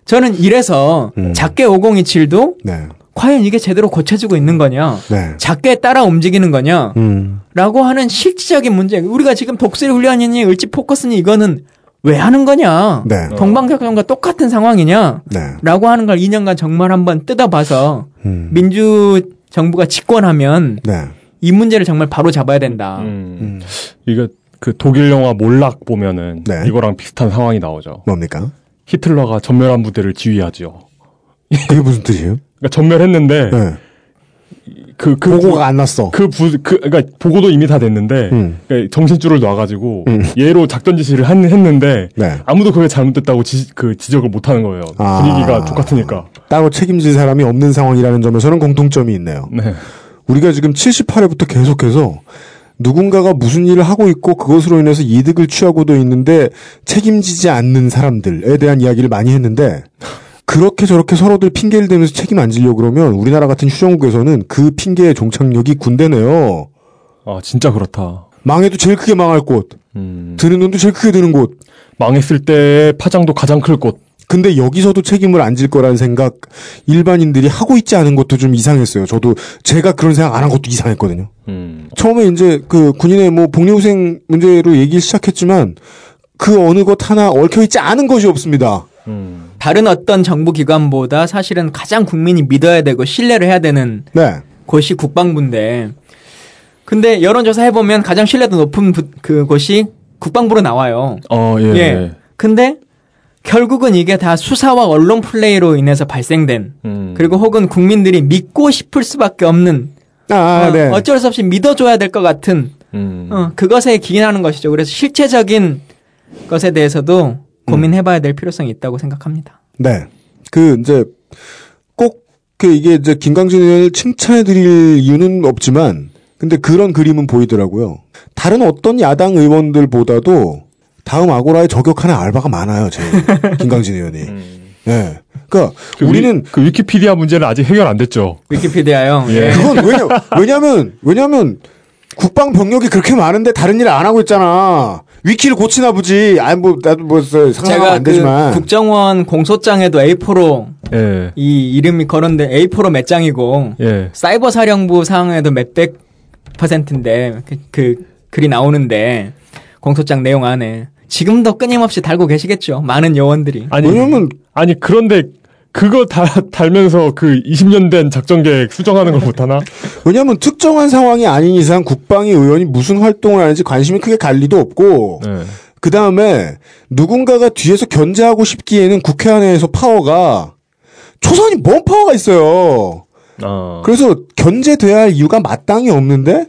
저는 이래서 작계 5027도 네. 과연 이게 제대로 고쳐지고 있는 거냐? 네. 작게 따라 움직이는 거냐? 음. 라고 하는 실질적인 문제. 우리가 지금 독수리 훈련이니 을지 포커스니 이거는 왜 하는 거냐? 네. 동방작전과 똑같은 상황이냐? 네. 라고 하는 걸 2년간 정말 한번 뜯어봐서 음. 민주 정부가 집권하면 네. 이 문제를 정말 바로 잡아야 된다. 음. 이거 그 독일 영화 몰락 보면은 이거랑 비슷한 상황이 나오죠. 뭡니까? 히틀러가 전멸한 부대를 지휘하죠. 그게 무슨 뜻이에요? 그러니까 전멸했는데 그, 그 보고가 안 났어. 그 부, 그, 그러니까 보고도 이미 다 됐는데 음. 그러니까 정신줄을 놔가지고 얘로 작전 지시를 한, 했는데 네. 아무도 그게 잘못됐다고 지, 그 지적을 못 하는 거예요. 아. 분위기가 똑같으니까. 따로 책임질 사람이 없는 상황이라는 점에서는 공통점이 있네요. 네. 우리가 지금 78회부터 계속해서 누군가가 무슨 일을 하고 있고 그것으로 인해서 이득을 취하고도 있는데 책임지지 않는 사람들에 대한 이야기를 많이 했는데 그렇게 저렇게 서로들 핑계를 대면서 책임 안 지려고 그러면 우리나라 같은 휴전국에서는 그 핑계의 종착역이 군대네요. 아 진짜 그렇다. 망해도 제일 크게 망할 곳. 드는 돈도 제일 크게 드는 곳. 망했을 때 파장도 가장 클 곳. 근데 여기서도 책임을 안 질 거라는 생각 일반인들이 하고 있지 않은 것도 좀 이상했어요. 저도 제가 그런 생각 안 한 것도 이상했거든요. 음. 처음에 이제 그 군인의 뭐 복리후생 문제로 얘기 시작했지만 그 어느 것 하나 얽혀 있지 않은 것이 없습니다. 다른 어떤 정부 기관보다 사실은 가장 국민이 믿어야 되고 신뢰를 해야 되는 네. 곳이 국방부인데 근데 여론조사 해보면 가장 신뢰도 높은 부- 그 곳이 국방부로 나와요. 어, 예. 예. 근데 결국은 이게 다 수사와 언론 플레이로 인해서 발생된 음. 그리고 혹은 국민들이 믿고 싶을 수밖에 없는 아, 어, 네. 어쩔 수 없이 믿어줘야 될 것 같은 음. 어, 그것에 기인하는 것이죠. 그래서 실체적인 것에 대해서도 고민해봐야 될 필요성이 있다고 생각합니다. 네. 그 이제 꼭 그 이게 이제 김광진 의원을 칭찬해 드릴 이유는 없지만 근데 그런 그림은 보이더라고요. 다른 어떤 야당 의원들보다도 다음 아고라에 저격하는 알바가 많아요, 제 김광진 의원이. 예. 그러니까 그 우리는 위, 그 위키피디아 문제는 아직 해결 안 됐죠. 위키피디아요. 예. 그건 왜냐 왜냐면 왜냐면 국방 병력이 그렇게 많은데 다른 일을 안 하고 있잖아. 위키를 고치나 보지. 아니 뭐 나도 뭐 상상하면 제가 안그 되지만. 국정원 공소장에도 A4로 예. 이 이름이 거론된 A4로 몇 장이고 예. 사이버 사령부 상황에도 몇백 퍼센트인데 그, 그 글이 나오는데 공소장 내용 안에 지금도 끊임없이 달고 계시겠죠. 많은 요원들이. 아니, 아니, 그런데 그거 다 달면서 그 20년 된 작전 계획 수정하는 걸 못하나? 왜냐하면 특정한 상황이 아닌 이상 국방위 의원이 무슨 활동을 하는지 관심이 크게 갈 리도 없고 네. 그 다음에 누군가가 뒤에서 견제하고 싶기에는 국회 안에서 파워가 초선이 뭔 파워가 있어요. 어. 그래서 견제돼야 할 이유가 마땅히 없는데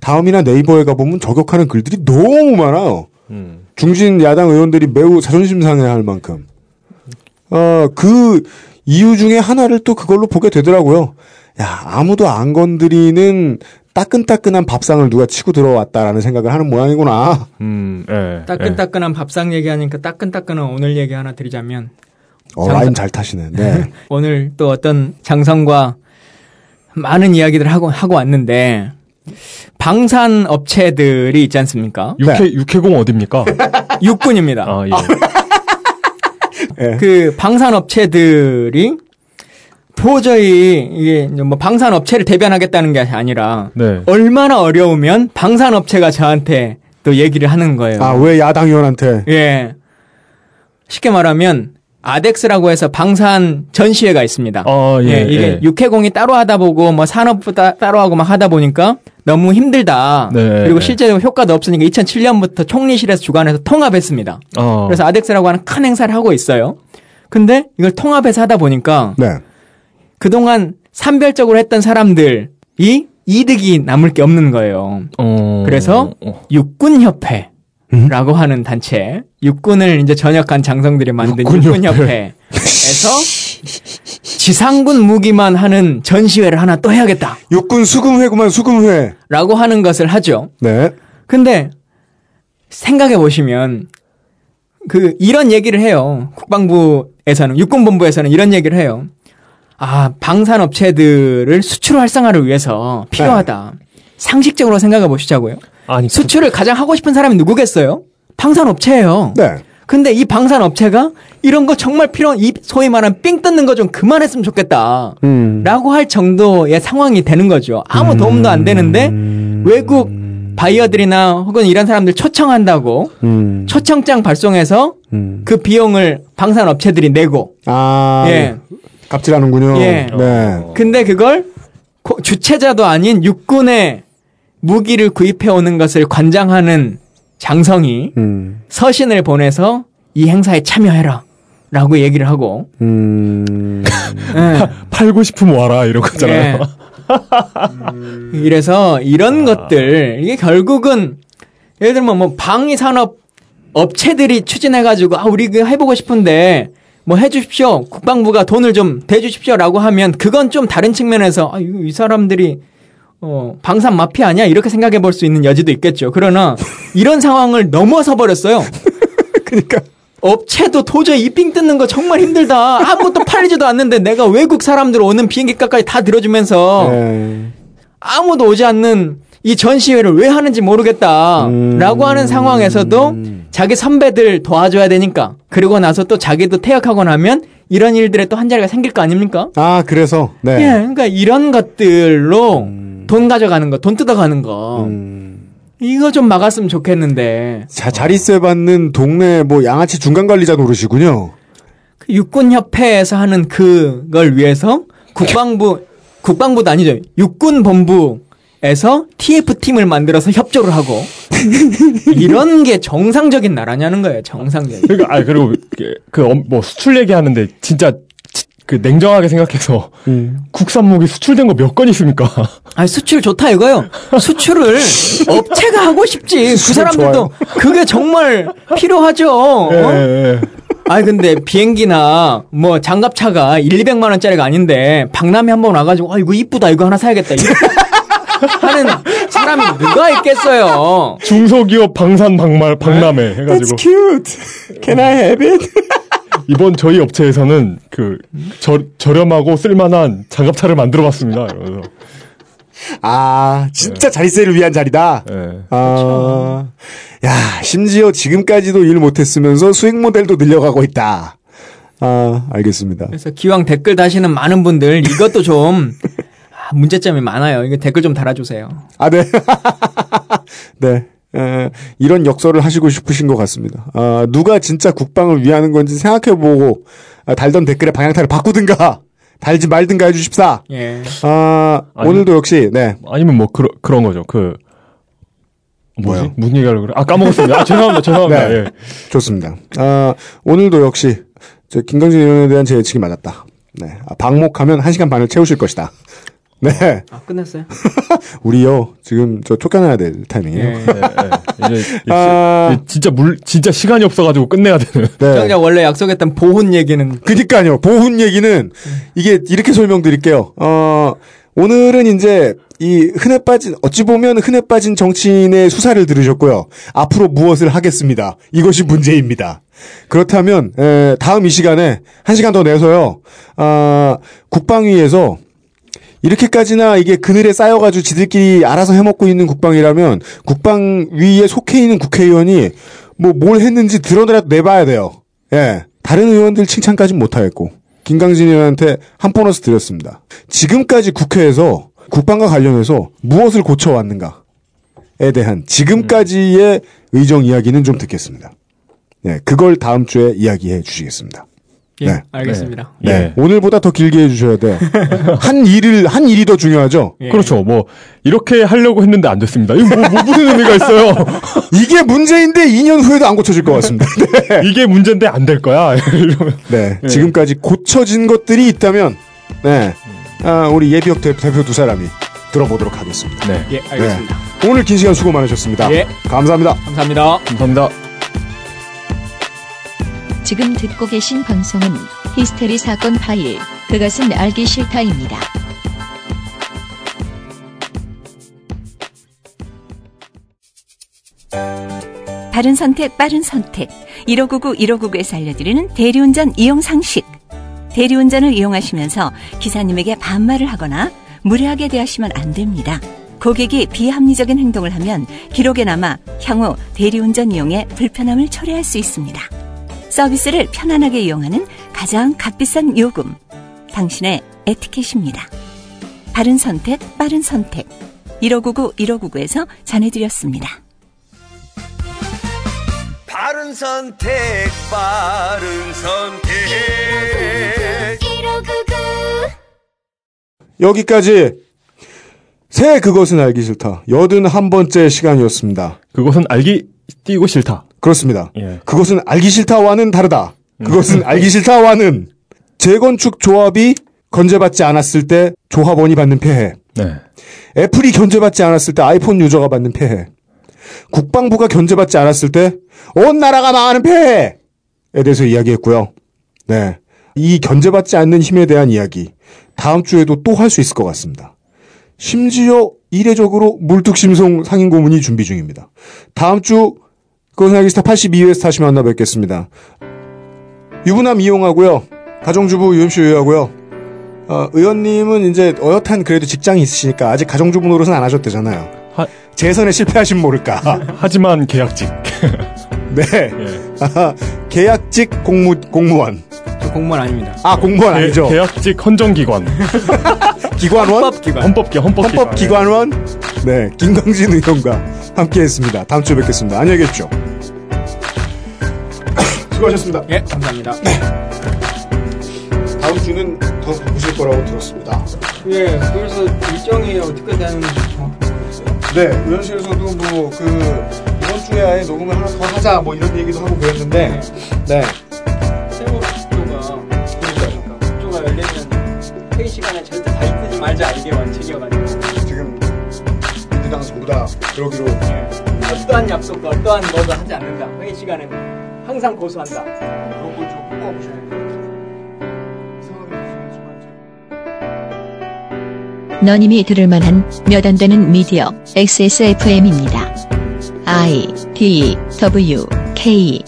다음이나 네이버에 가보면 저격하는 글들이 너무 많아요. 음. 중진 야당 의원들이 매우 자존심 상해할 만큼. 어, 그 이유 중에 하나를 또 그걸로 보게 되더라고요. 야, 아무도 안 건드리는 따끈따끈한 밥상을 누가 치고 들어왔다라는 생각을 하는 모양이구나. 음, 예. 따끈따끈한 밥상 얘기하니까 따끈따끈한 오늘 얘기 하나 드리자면 어, 장사- 라임 잘 타시네. 네. 오늘 또 어떤 장성과 많은 이야기들을 하고 하고 왔는데 방산 업체들이 있지 않습니까? 육해, 육해공 어딥니까? 육군입니다. 아, 예. 그 방산 업체들이 도저히 이게 뭐 방산 업체를 대변하겠다는 게 아니라 네. 얼마나 어려우면 방산 업체가 저한테 또 얘기를 하는 거예요. 아, 왜 야당 의원한테? 예. 쉽게 말하면 아덱스라고 해서 방산 전시회가 있습니다. 어, 예, 이게 예. 육해공이 따로 하다 보고 뭐 산업부 따, 따로 하고 막 하다 보니까 너무 힘들다. 네, 그리고 네. 실제로 효과도 없으니까 2007년부터 총리실에서 주관해서 통합했습니다. 어. 그래서 아덱스라고 하는 큰 행사를 하고 있어요. 근데 이걸 통합해서 하다 보니까 네. 그동안 산별적으로 했던 사람들이 이득이 남을 게 없는 거예요. 어. 그래서 육군협회. 라고 하는 단체, 육군을 이제 전역한 장성들이 만든 육군협회. 육군협회에서 지상군 무기만 하는 전시회를 하나 또 해야겠다. 육군 수금회구만 수금회. 라고 하는 것을 하죠. 네. 근데 생각해 보시면 그 이런 얘기를 해요. 국방부에서는 육군본부에서는 이런 얘기를 해요. 아 방산 업체들을 수출 활성화를 위해서 필요하다. 상식적으로 생각해 보시자고요. 아니 수출을 가장 하고 싶은 사람이 누구겠어요? 방산 업체예요. 네. 근데 이 방산 업체가 이런 거 정말 필요한 이 소위 말하는 삥 뜯는 거 좀 그만했으면 좋겠다. 음. 라고 할 정도의 상황이 되는 거죠. 아무 도움도 안 되는데 외국 바이어들이나 혹은 이런 사람들 초청한다고 음. 초청장 발송해서 그 비용을 방산 업체들이 내고 아, 예. 갑질하는군요. 예. 네. 근데 그걸 고- 주체자도 아닌 육군의 무기를 구입해 오는 것을 관장하는 장성이 음. 서신을 보내서 이 행사에 참여해라. 라고 얘기를 하고. 음. 예. 팔고 싶으면 와라 이런 거잖아요. 예. 이래서 이런 것들 이게 결국은 예를 들면 뭐 방위 산업 업체들이 추진해가지고 아 우리 그 해보고 싶은데 뭐 해주십시오 국방부가 돈을 좀 대주십시오라고 하면 그건 좀 다른 측면에서 아, 이 사람들이 어 방산 마피아 아니야 이렇게 생각해 볼 수 있는 여지도 있겠죠. 그러나 이런 상황을 넘어서 버렸어요. 그러니까 업체도 도저히 이삥 뜯는 거 정말 힘들다. 아무것도 팔리지도 않는데 내가 외국 사람들 오는 비행기 값까지 다 들어주면서 네. 아무도 오지 않는 이 전시회를 왜 하는지 모르겠다. 음. 라고 하는 상황에서도 자기 선배들 도와줘야 되니까. 그리고 나서 또 자기도 퇴학하고 나면 이런 일들에 또 한 자리가 생길 거 아닙니까? 아, 그래서, 네. 예, 그러니까 이런 것들로 돈 가져가는 거, 돈 뜯어가는 거. 음. 이거 좀 막았으면 좋겠는데. 자, 자릿세 받는 동네 뭐 양아치 중간 관리자 노릇이군요. 그 육군협회에서 하는 그걸 위해서 국방부, 국방부도 아니죠. 육군본부에서 TF팀을 만들어서 협조를 하고. 이런 게 정상적인 나라냐는 거예요, 정상적인. 그러니까 아 그리고 그 뭐 수출 얘기하는데 진짜 치- 그 냉정하게 생각해서 국산무기 수출된 거 몇 건 있습니까? 아 수출 좋다 이거요. 수출을 업체가 하고 싶지. 그 사람들도 좋아요. 그게 정말 필요하죠. 어? 예, 아니 근데 비행기나 뭐 장갑차가 1, 200만 원짜리가 아닌데 박람회 한 번 와가지고 아 이거 이쁘다 이거 하나 사야겠다 하는 사람이 누가 있겠어요. 중소기업 방산 박말 박람회 해가지고 cute. Can I have it? 이번 저희 업체에서는 그 저, 저렴하고 쓸만한 장갑차를 만들어봤습니다. 이러면서. 아, 진짜 자릿세를 위한 자리다. 예. 아, 야, 심지어 지금까지도 일 못했으면서 수익 모델도 늘려가고 있다. 아, 알겠습니다. 그래서 기왕 댓글 다시는 많은 분들 이것도 좀 아, 문제점이 많아요. 이거 댓글 좀 달아주세요. 아, 네. 네. 에, 이런 역설을 하시고 싶으신 것 같습니다. 아, 누가 진짜 국방을 위하는 건지 생각해보고 아, 달던 댓글의 방향타를 바꾸든가 달지 말든가 해주십사. 예. 아, 아니- 오늘도 역시 네. 아니면 뭐 그런 그런 거죠. 그? 뭐요? 무슨 얘기하려고 그래? 아 까먹었습니다. 아 죄송합니다. 죄송합니다. 네. 예. 좋습니다. 아, 오늘도 역시 저 김강진 의원에 대한 제 예측이 맞았다. 네. 아, 방목하면 1시간 반을 채우실 것이다. 네. 아 끝났어요? 우리요, 지금 저 쫓겨나야 될 타이밍이에요. 예. 네, 네. 이제, 이제 아. 시- 진짜 물 진짜 시간이 없어가지고 끝내야 되는. 네. 정작 원래 약속했던 보훈 얘기는 그니까요. 보훈 얘기는 이게 이렇게 설명드릴게요. 어, 오늘은 이제 이 흔해 빠진 어찌 보면 흔해 빠진 정치인의 수사를 들으셨고요. 앞으로 무엇을 하겠습니다. 이것이 문제입니다. 그렇다면 에, 다음 이 시간에 한 시간 더 내서요. 아, 국방위에서 이렇게까지나 이게 그늘에 쌓여가지고 지들끼리 알아서 해먹고 있는 국방이라면 국방 위에 속해 있는 국회의원이 뭐 뭘 했는지 드러내라도 내봐야 돼요. 예. 다른 의원들 칭찬까지는 못하겠고. 김강진 의원한테 한 보너스 드렸습니다. 지금까지 국회에서 국방과 관련해서 무엇을 고쳐왔는가에 대한 지금까지의 의정 이야기는 좀 듣겠습니다. 네, 그걸 다음 주에 이야기해 주시겠습니다. 예, 네. 알겠습니다. 네. 예. 오늘보다 더 길게 해주셔야 돼. 한 일을, 한 일이 더 중요하죠? 예. 그렇죠. 뭐 이렇게 하려고 했는데 안 됐습니다. 이거 뭐, 뭐 무슨 의미가 있어요? 이게 문제인데 2년 후에도 안 고쳐질 것 같습니다. 이게 문제인데 안 될 거야. 이러면. 네. 네. 지금까지 고쳐진 것들이 있다면, 네. 아, 우리 예비역 대- 대표 두 사람이 들어보도록 하겠습니다. 네. 예, 알겠습니다. 오늘 긴 시간 수고 많으셨습니다. 예. 감사합니다. 감사합니다. 감사합니다. 지금 듣고 계신 방송은 히스테리 사건 파일, 그것은 알기 싫다입니다. 바른 선택, 빠른 선택. 1599, 1599에서 알려드리는 대리운전 이용 상식. 대리운전을 이용하시면서 기사님에게 반말을 하거나 무례하게 대하시면 안 됩니다. 고객이 비합리적인 행동을 하면 기록에 남아 향후 대리운전 이용에 불편함을 초래할 수 있습니다. 서비스를 편안하게 이용하는 가장 값비싼 요금. 당신의 에티켓입니다. 바른 선택, 빠른 선택. 1599, 1599에서 전해드렸습니다. 바른 선택, 바른 선택. 여기까지 새 그것은 알기 싫다. 여든 한 번째 시간이었습니다. 그것은 알기 띄고 싫다. 그렇습니다. 예. 그것은 알기 싫다와는 다르다. 그것은 알기 싫다와는 재건축 조합이 건재받지 않았을 때 조합원이 받는 폐해. 네. 애플이 견제받지 않았을 때 아이폰 유저가 받는 폐해. 국방부가 견제받지 않았을 때 온 나라가 망하는 폐해에 대해서 이야기했고요. 네. 이 견제받지 않는 힘에 대한 이야기. 다음 주에도 또 할 수 있을 것 같습니다. 심지어 이례적으로 물뚝심송 상임 고문이 준비 중입니다. 다음 주 그것은 알기 스타 82회에서 다시 만나 뵙겠습니다. 유부남 이용하고요. 가정주부 UMC 유하고요. 어, 의원님은 이제 어엿한 그래도 직장이 있으시니까 아직 가정주부 노릇은 안 하셨대잖아요. 하- 재선에 실패하신 모를까. 하 지만 계약직. 네. 아하, 계약직 공무, 공무원. 저 공무원 아닙니다. 아, 공무원 아니죠. 계약직 헌정기관. 기관원? 헌법기관. 헌법기, 헌법기관. 헌법기관원? 네. 김광진 의원과 함께 했습니다. 다음 주에 뵙겠습니다. 안녕히 계십시오. 수고하셨습니다. 예, 감사합니다. 다음 주는 더 바쁘실 거라고 들었습니다. 예, 그래서 일정이 어떻게 되는지 정확히 모르겠어요. 네, 의원실에서도 뭐, 그, 이번 주에 아예 녹음을 하나 더 하자, 뭐 이런 얘기도 하고 그랬는데, 네. 말자 이게 원칙이어가지고 지금 민주당 전부 다 그러기로 어떠한 약속과 어떠한 뭐도 하지 않는다. 회의 시간에는 항상 고수한다. 그런 걸좀 뽑아보셔야 돼요. 너님이 들을 만한 몇 안 되는 미디어 XSFM입니다. I D W K